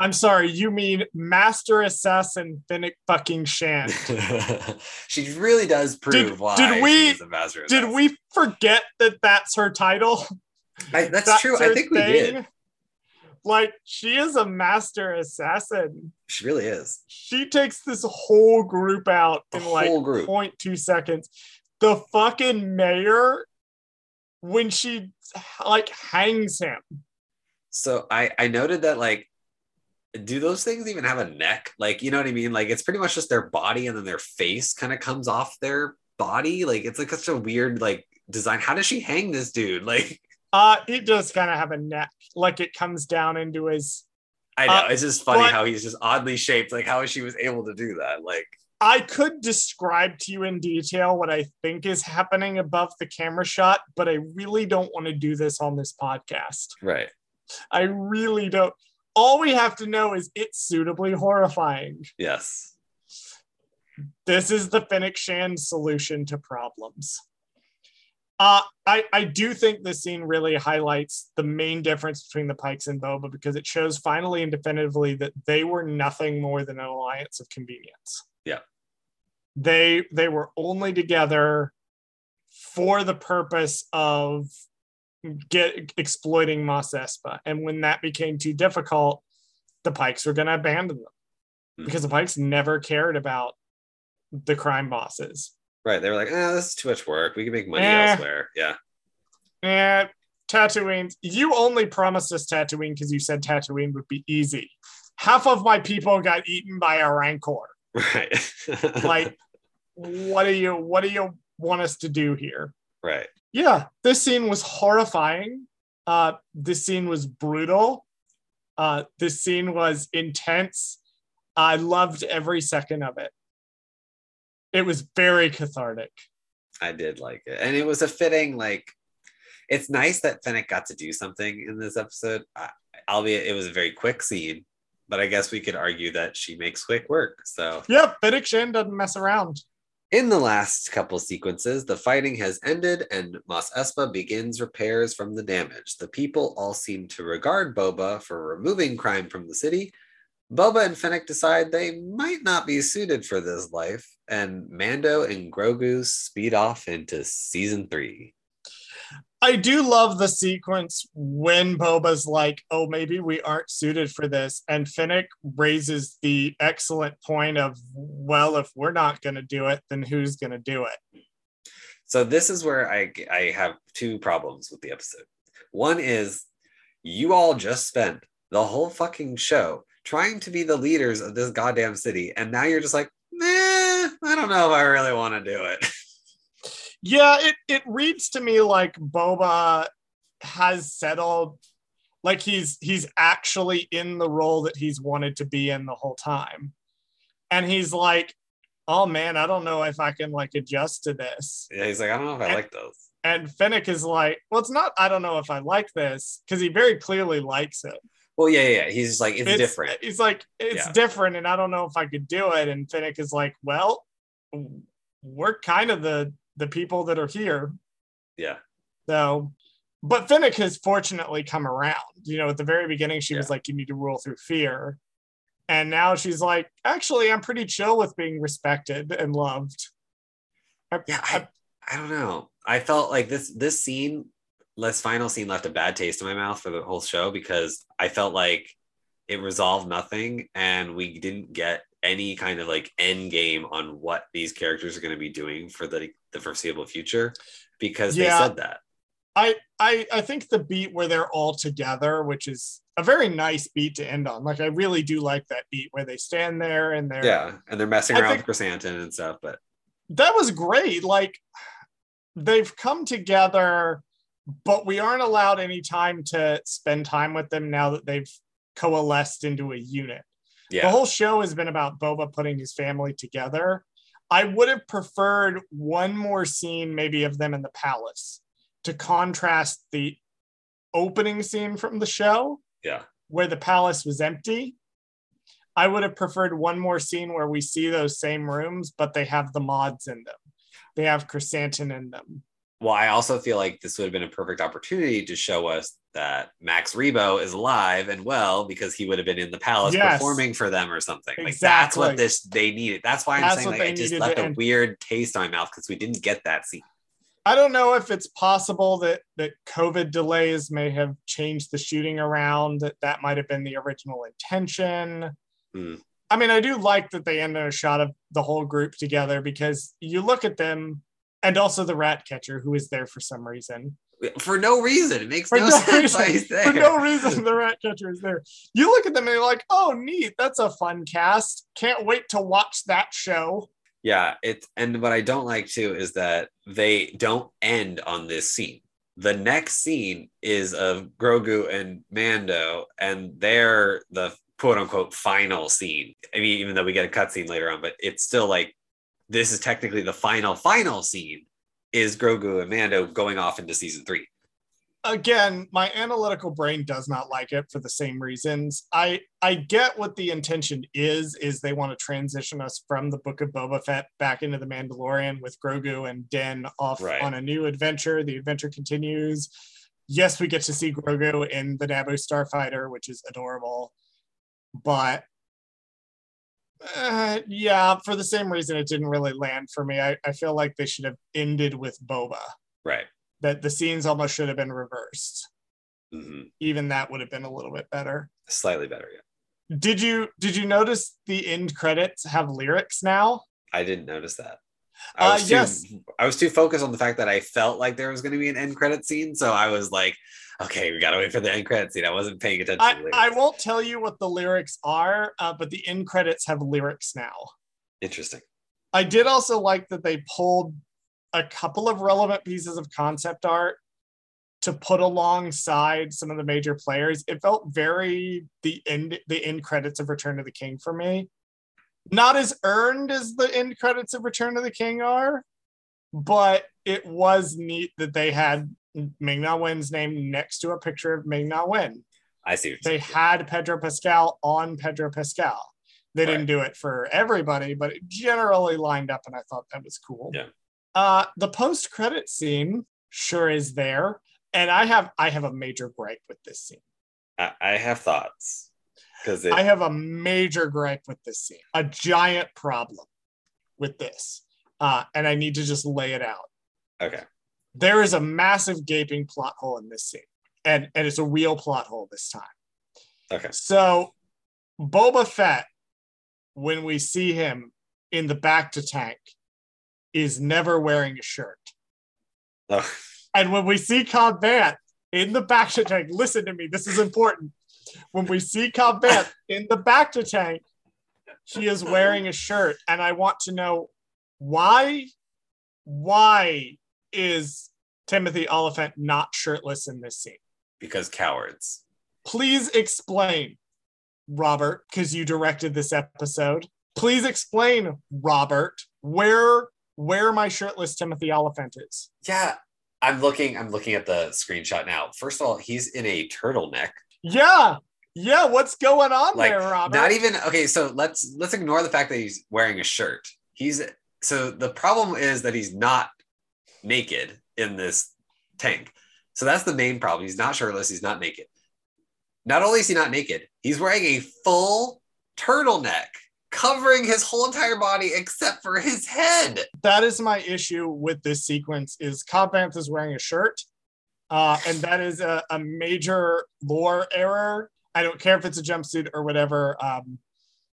I'm sorry, you mean Master Assassin Fennec fucking Shand. she really does prove Did- why did we- she is a master. Did we forget that that's her title? I, that's, true. I think we did. Like, she is a master assassin. She really is. She takes this whole group out The in like group. 0.2 seconds. The fucking mayor, when she like hangs him, So I I noted that like, do those things even have a neck? Like, you know what I mean? Like, it's pretty much just their body, and then their face kind of comes off their body. Like, it's like such a weird like design. How does she hang this dude? Like, uh, he does kind of have a neck, like it comes down into his. I know Uh, it's just funny but- how he's just oddly shaped. Like, how she was able to do that? Like, I could describe to you in detail what I think is happening above the camera shot, but I really don't want to do this on this podcast. right? I really don't. All we have to know is it's suitably horrifying. Yes. This is the Fennec Shand solution to problems. Uh, I, I do think this scene really highlights the main difference between the Pikes and Boba because it shows finally and definitively that they were nothing more than an alliance of convenience. Yeah. They they were only together for the purpose of get exploiting Mos Espa. And when that became too difficult, the Pikes were going to abandon them Mhm. because the Pikes never cared about the crime bosses. Right. They were like, ah, this is too much work. We can make money Eh. elsewhere. Yeah. And Tatooine, you only promised us Tatooine because you said Tatooine would be easy. Half of my people got eaten by a rancor. Right. Like, what do you what do you want us to do here? right. Yeah, this scene was horrifying. Uh, this scene was brutal. Uh, this scene was intense. I loved every second of it. It was very cathartic. I did like it. And it was a fitting, like, it's nice that Fennec got to do something in this episode, I, albeit it was a very quick scene. But I guess we could argue that she makes quick work. So, Yep, Fennec Shand doesn't mess around. in the last couple sequences, the fighting has ended and Mos Espa begins repairs from the damage. The people all seem to regard Boba for removing crime from the city. Boba and Fennec decide they might not be suited for this life, and Mando and Grogu speed off into season three. I do love the sequence when Boba's like, oh, maybe we aren't suited for this. And Fennec raises the excellent point of, well, if we're not going to do it, then who's going to do it? So this is where I I have two problems with the episode. One is you all just spent the whole fucking show trying to be the leaders of this goddamn city, and now you're just like, nah, I don't know if I really want to do it. Yeah, it, it reads to me like Boba has settled, like he's he's actually in the role that he's wanted to be in the whole time. And he's like, oh man, I don't know if I can like adjust to this. Yeah, he's like, I don't know if I And- like those. And Fennec is like, well, it's not, I don't know if I like this because he very clearly likes it. Well, yeah, yeah. He's like, it's, different. He's like, it's Yeah. different, and I don't know if I could do it. And Fennec is like, well, we're kind of the the people that are here. Yeah. So, but Fennec has fortunately come around. You know, at the very beginning, she was like, you need to rule through fear. And now she's like, actually, I'm pretty chill with being respected and loved. I- Yeah, I, I don't know. I felt like this this scene, this final scene left a bad taste in my mouth for the whole show because I felt like it resolved nothing and we didn't get any kind of like end game on what these characters are going to be doing for the the foreseeable future because Yeah. they said that. I, I I think the beat where they're all together, which is a very nice beat to end on. Like I really do like that beat where they stand there and they're Yeah, and they're messing I around with Krrsantan and stuff, but that was great. Like they've come together, but we aren't allowed any time to spend time with them now that they've coalesced into a unit. The whole show has been about Boba putting his family together. I would have preferred one more scene, maybe of them in the palace, to contrast the opening scene from the show yeah, where the palace was empty. I would have preferred one more scene where we see those same rooms, but they have the mods in them. They have Krrsantan in them. Well, I also feel like this would have been a perfect opportunity to show us that Max Rebo is alive and well because he would have been in the palace Yes. performing for them or something. Like that's what this they needed. That's why I'm That's saying like I just left a end. weird taste in my mouth because we didn't get that scene. I don't know if it's possible that that COVID delays may have changed the shooting around. That that might have been the original intention. Hmm. I mean, I do like that they end on a shot of the whole group together because you look at them, and also the rat catcher who is there for some reason. For no reason. It makes For no, no sense why reason. he's there. For no reason, the rat catcher is there. You look at them and you're like, "Oh, neat! That's a fun cast. Can't wait to watch that show." Yeah, it's and what I don't like too is that they don't end on this scene. The next scene is of Grogu and Mando, and they're the quote unquote final scene. I mean, even though we get a cutscene later on, but it's still like this is technically the final final scene is Grogu and Mando going off into season three. again, my analytical brain does not like it for the same reasons. I I get what the intention is is they want to transition us from the Book of Boba Fett back into the Mandalorian with Grogu and Din off Right. on a new adventure. The adventure continues. Yes, we get to see Grogu in the Naboo Starfighter, which is adorable. But uh, yeah, for the same reason, it didn't really land for me. I, I feel like they should have ended with Boba. Right. That the scenes almost should have been reversed hmm even that would have been a little bit better. Slightly better, yeah. Did you did you notice the end credits have lyrics now? I didn't notice that. I Uh, too, yes. I was too focused on the fact that I felt like there was going to be an end credit scene, so I was like, "Okay, we got to wait for the end credits scene." I wasn't paying attention. I. I won't tell you what the lyrics are, uh, but the end credits have lyrics now. Interesting. I did also like that they pulled a couple of relevant pieces of concept art to put alongside some of the major players. It felt very the end the end credits of Return of the King for me. Not as earned as the end credits of Return of the King are, but it was neat that they had Ming Na Wen's name next to a picture of Ming Na Wen I see. They saying. had Pedro Pascal on Pedro Pascal. They didn't do it for everybody, but it generally lined up, and I thought that was cool. Yeah. Uh, the post credit scene sure is there, and I have I have a major gripe with this scene. I, I have thoughts because I have a major gripe with this scene, a giant problem with this, uh, and I need to just lay it out. okay. There is a massive gaping plot hole in this scene, and and it's a real plot hole this time. Okay. So, Boba Fett, when we see him in the bacta tank, is never wearing a shirt. Oh, And when we see Cobb Vanth in the bacta tank, listen to me, this is important. When we see Cobb Vanth in the bacta tank, he is wearing a shirt. And I want to know why, why is Timothy Olyphant not shirtless in this scene? because cowards. please explain, Robert, because you directed this episode. Please explain, Robert, where where my shirtless Timothy Olyphant is. Yeah, I'm looking. I'm looking at the screenshot now. First of all, he's in a turtleneck. Yeah, yeah. What's going on Like there, Robert? not even okay. So let's let's ignore the fact that he's wearing a shirt. He's so the problem is that he's not naked in this tank. So that's the main problem. He's not shirtless. He's not naked. Not only is he not naked, he's wearing a full turtleneck covering his whole entire body except for his head. that is my issue with this sequence. Is Cobb Vanth is wearing a shirt, uh, and that is a, a major lore error. I don't care if it's a jumpsuit or whatever. Um,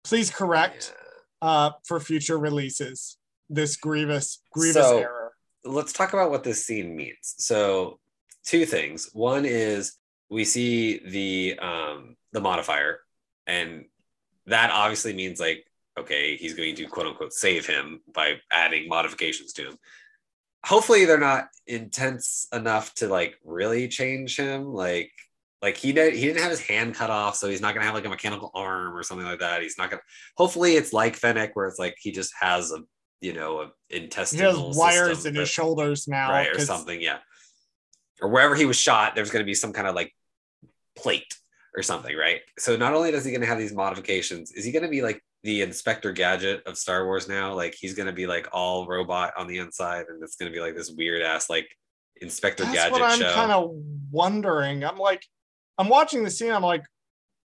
please correct uh, for future releases this grievous grievous So- error. Let's talk about what this scene means. So, two things. One is we see the um the modifier, and that obviously means like okay, he's going to quote unquote save him by adding modifications to him. Hopefully, they're not intense enough to like really change him. Like, like he did, he didn't have his hand cut off, so he's not gonna have like a mechanical arm or something like that. He's not gonna. Hopefully, it's like Fennec, where it's like he just has a you know a He has wires system in that- his shoulders now. right or something yeah or wherever he was shot there's going to be some kind of like plate or something right so not only is he going to have these modifications is he going to be like the inspector gadget of star wars now like he's going to be like all robot on the inside and it's going to be like this weird ass like inspector That's gadget what I'm kind of wondering. I'm like, I'm watching the scene. I'm like,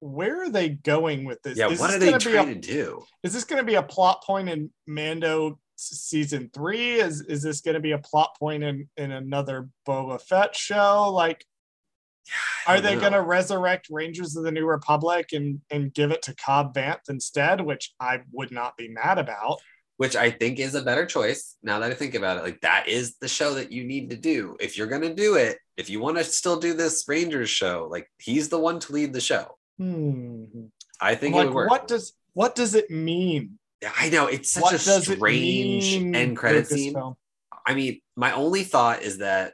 where are they going with this? yeah Is what this are they be a- trying to do is this going to be a plot point in Mando season three? Is is this going to be a plot point in in another Boba Fett show? Like, are they going to resurrect Rangers of the New Republic and and give it to Cobb Vanth instead? Which I would not be mad about. which I think is a better choice. Now that I think about it, like that is the show that you need to do. If you're going to do it, if you want to still do this Rangers show, like he's the one to lead the show. Hmm. I think it like, what does what does it mean? I know it's such what a strange end credit scene. Lucasfilm? I mean, my only thought is that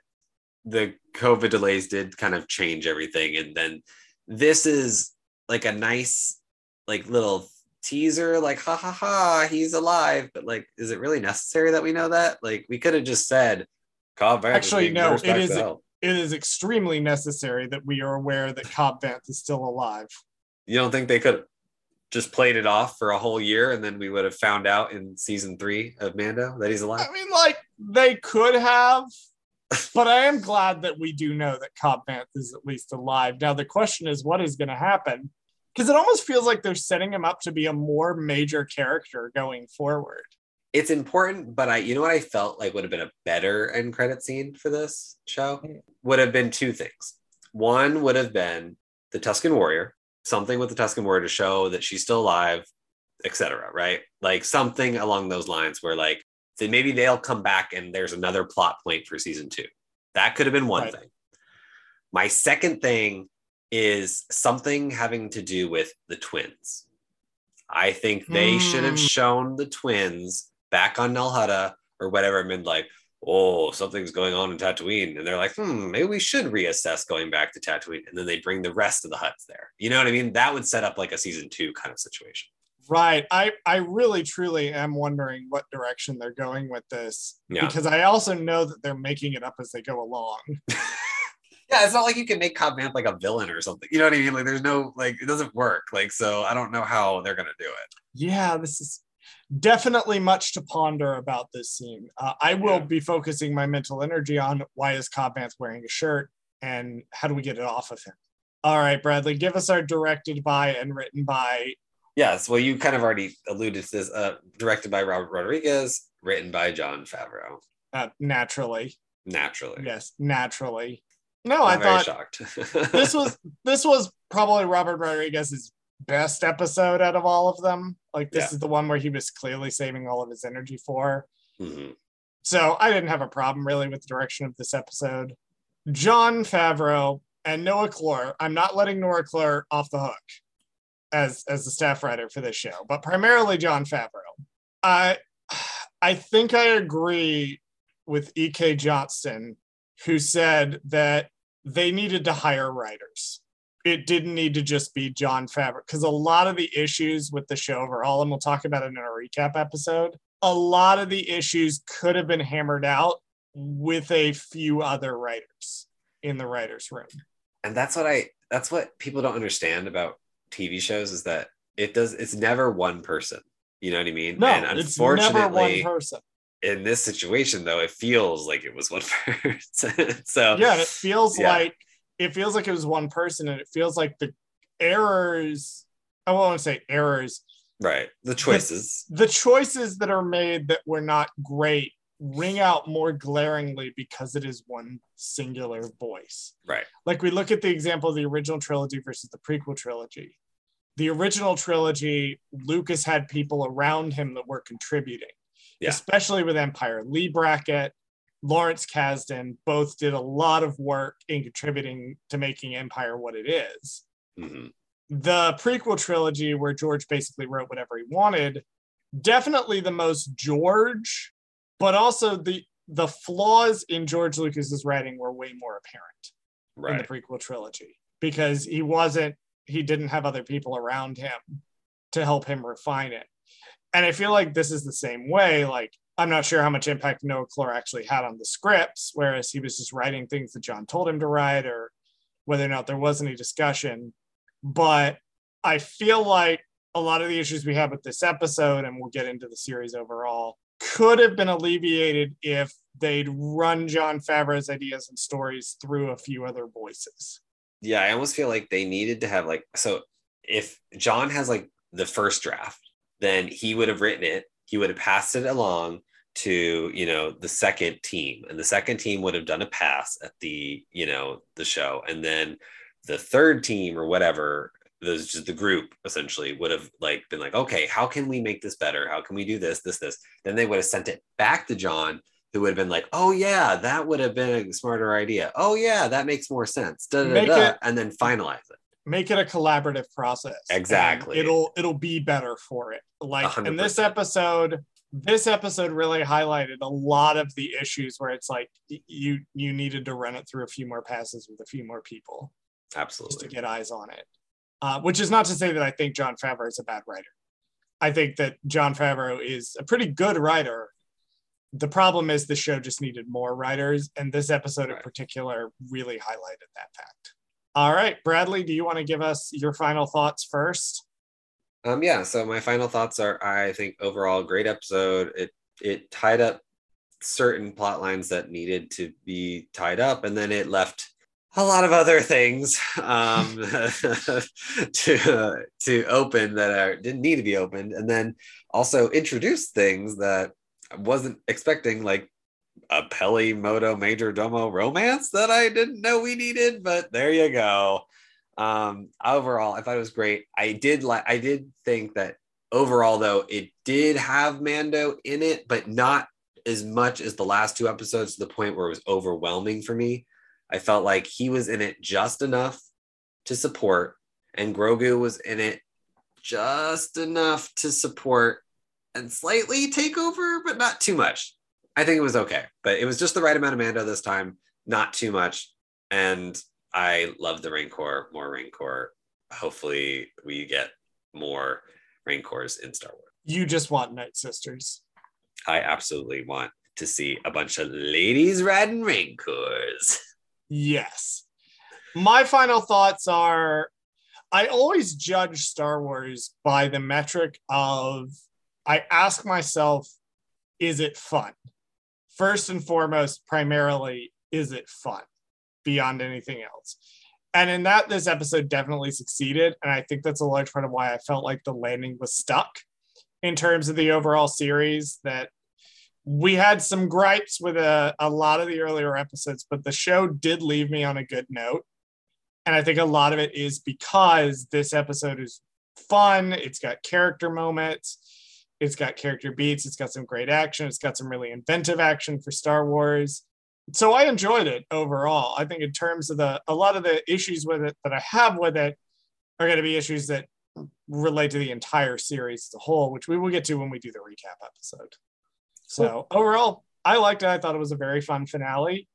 the COVID delays did kind of change everything, and then this is like a nice, like little teaser, like ha ha ha, he's alive. But like, is it really necessary that we know that? Like, we could have just said, Cobb Actually, no, it is- health." It is extremely necessary that we are aware that Cobb Vanth is still alive. You don't think they could have just played it off for a whole year, and then we would have found out in season three of Mando that he's alive? I mean, like they could have, but I am glad that we do know that Cobb Vanth is at least alive. Now the question is, what is going to happen? Because it almost feels like they're setting him up to be a more major character going forward. It's important, but I, you know what I felt like would have been a better end credit scene for this show would have been two things. One would have been the Tusken Warrior, something with the Tusken Warrior to show that she's still alive, etc. Right? Like something along those lines where like then maybe they'll come back and there's another plot point for season two. That could have been one Right. thing. My second thing is something having to do with the twins. I think they should have Hmm. shown the twins back on Nal Hutta or whatever, and been like, oh, something's going on in Tatooine. And they're like, hmm, maybe we should reassess going back to Tatooine. And then they bring the rest of the Hutts there. You know what I mean? That would set up like a season two kind of situation. Right. I I really truly am wondering what direction they're going with this Yeah. because I also know that they're making it up as they go along. Yeah, it's not like you can make Cobb Vanth like a villain or something. You know what I mean? Like, there's no, like, it doesn't work. Like, so I don't know how they're going to do it. Yeah, this is definitely much to ponder about this scene. Uh, I will Yeah. be focusing my mental energy on why is Cobb Vanth wearing a shirt and how do we get it off of him. All right, Bradley, give us our directed by and written by. Yes. Well, you kind of already alluded to this. Uh, directed by Robert Rodriguez, written by Jon Favreau. Uh, naturally, Naturally. yes, naturally. No, I'm I thought shocked. this was this was probably Robert Rodriguez's best episode out of all of them. Like this Yeah. is the one where he was clearly saving all of his energy for. Mhm. So I didn't have a problem really with the direction of this episode. Jon Favreau and Noah Kloor. I'm not letting Noah Kloor off the hook as as the staff writer for this show, but primarily Jon Favreau. I I think I agree with E.K. Johnston, who said that they needed to hire writers. It didn't need to just be Jon Favreau because a lot of the issues with the show overall, and we'll talk about it in our recap episode, a lot of the issues could have been hammered out with a few other writers in the writers' room. And that's what I that's what people don't understand about TV shows is that it does it's never one person. You know what I mean? No, and it's never one unfortunately, person. in this situation though, it feels like it was one person. so Yeah, it feels Yeah. like it feels like it was one person, and it feels like the errors. I won't say errors. right. The choices. The choices that are made that were not great ring out more glaringly because it is one singular voice. Right. like we look at the example of the original trilogy versus the prequel trilogy. The original trilogy, Lucas had people around him that were contributing, Yeah. especially with Empire. Leigh Brackett, Lawrence Kasdan both did a lot of work in contributing to making Empire what it is. Mhm. The prequel trilogy, where George basically wrote whatever he wanted, definitely the most George, but also the the flaws in George Lucas's writing were way more apparent in the prequel trilogy because he wasn't he didn't have other people around him to help him refine it and i feel like this is the same way like i'm not sure how much impact noah Kloor actually had on the scripts whereas he was just writing things that jon told him to write or whether or not there was any discussion but i feel like a lot of the issues we have with this episode and we'll get into the series overall could have been alleviated if they'd run Jon Favreau's ideas and stories through a few other voices. yeah, I almost feel like they needed to have like so if Jon has like the first draft, then he would have written it, he would have passed it along to, you know, the second team. And the second team would have done a pass at the, you know, the show. And then the third team or whatever those just the group essentially would have like been like okay how can we make this better? How can we do this this this? Then they would have sent it back to jon who would have been like oh yeah that would have been a smarter idea. Oh yeah that makes more sense. Da, da, da, and then finalize it Make it a collaborative process. Exactly. It'll it'll be better for it. Like hundred in this episode, this episode really highlighted a lot of the issues where it's like you you needed to run it through a few more passes with a few more people just to get eyes on it. Uh, which is not to say that I think Jon Favreau is a bad writer. I think that Jon Favreau is a pretty good writer. The problem is the show just needed more writers, and this episode in particular really highlighted that fact. All right, Bradley, do you want to give us your final thoughts first? Um, yeah. So my final thoughts are: I think overall, great episode. It it tied up certain plot lines that needed to be tied up, and then it left a lot of other things um, to to open that are, didn't need to be opened, and then also introduced things that I wasn't expecting, like a Peli Motto Major Domo romance that I didn't know we needed. But there you go. Um overall i thought it was great. I did like i did think that overall though it did have mando in it but not as much as the last two episodes to the point where it was overwhelming for me. I felt like he was in it just enough to support and grogu was in it just enough to support and slightly take over but not too much i think it was okay but it was just the right amount of mando this time not too much and I love the Rancor, more Rancor. Hopefully, we get more Rancors in Star Wars. You just want Night Sisters. I absolutely want to see a bunch of ladies riding Rancors. Yes. My final thoughts are I always judge Star Wars by the metric of I ask myself, is it fun? First and foremost, primarily, is it fun beyond anything else? And in that, this episode definitely succeeded. And I think that's a large part of why I felt like the landing was stuck in terms of the overall series. That we had some gripes with a, a lot of the earlier episodes, but the show did leave me on a good note. And I think a lot of it is because this episode is fun. It's got character moments, it's got character beats, it's got some great action, it's got some really inventive action for Star Wars. So I enjoyed it overall. I think in terms of the a lot of the issues with it that I have with it are going to be issues that relate to the entire series as a whole, which we will get to when we do the recap episode. So overall, I liked it. I thought it was a very fun finale.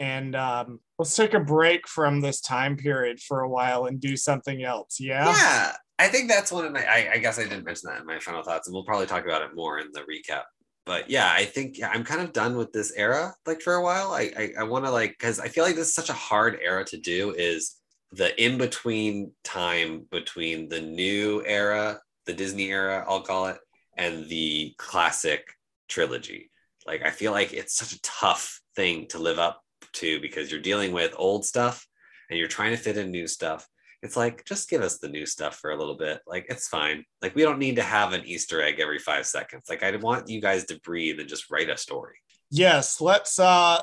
And um, let's take a break from this time period for a while and do something else. Yeah. Yeah. I think that's one of my I, I guess I didn't mention that in my final thoughts, and we'll probably talk about it more in the recap. But yeah, I think yeah, I'm kind of done with this era like for a while. I I, I want to like because I feel like this is such a hard era to do is the in between time between the new era, the Disney era, I'll call it, and the classic trilogy. Like I feel like it's such a tough thing to live up to because you're dealing with old stuff and you're trying to fit in new stuff. It's like just give us the new stuff for a little bit. Like it's fine. Like we don't need to have an Easter egg every 5 seconds. Like I want you guys to breathe and just write a story. Yes, let's uh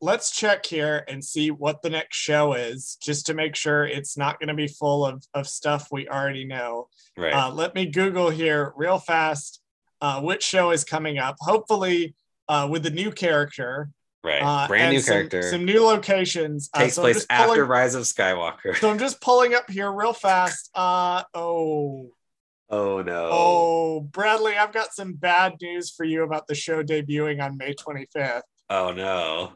let's check here and see what the next show is just to make sure it's not going to be full of, of stuff we already know. Right. Uh, let me Google here real fast uh, which show is coming up. Hopefully, uh, with the new character. Right. Uh, Brand new some- character. Some new locations. Uh, takes so place just pulling- after Rise of Skywalker. So I'm just pulling up here real fast. Uh oh. Oh no. Oh, Bradley, I've got some bad news for you about the show debuting on May 25th. Oh no.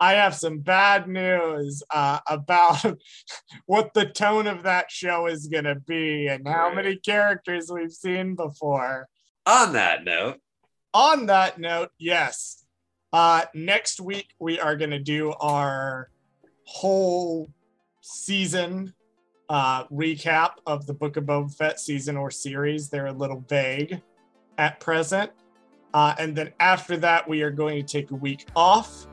I have some bad news uh, about what the tone of that show is going to be and how Right. many characters we've seen before. On that note, On that note, yes, uh, next week we are going to do our whole season uh, recap of the Book of Boba Fett season or series. They're a little vague at present. Uh, and then after that, we are going to take a week off.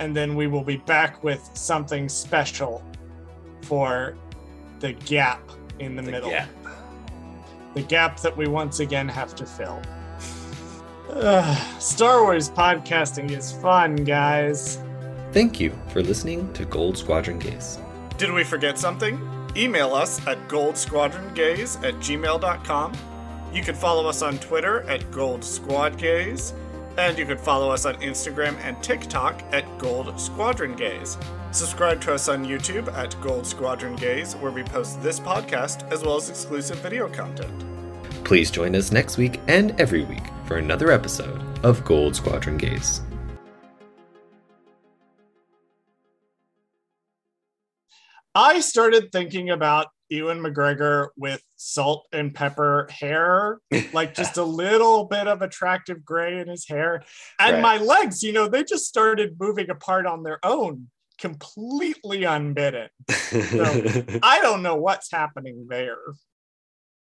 And then we will be back with something special for the gap in the, the middle. gap. The gap that we once again have to fill. Ugh, Star Wars podcasting is fun, guys. Thank you for listening to Gold Squadron Gaze. Did we forget something? Email us at goldsquadrongaze at gmail.com. You can follow us on Twitter at Gold Squad Gaze, and you can follow us on Instagram and TikTok at Gold Squadron Gaze. Subscribe to us on YouTube at Gold Squadron Gaze, where we post this podcast as well as exclusive video content. Please join us next week and every week for another episode of Gold Squadron Gaze. I started thinking about Ewan McGregor with salt and pepper hair, like just a little bit of attractive gray in his hair. And Right. my legs, you know, they just started moving apart on their own, completely unbidden. I don't know what's happening there.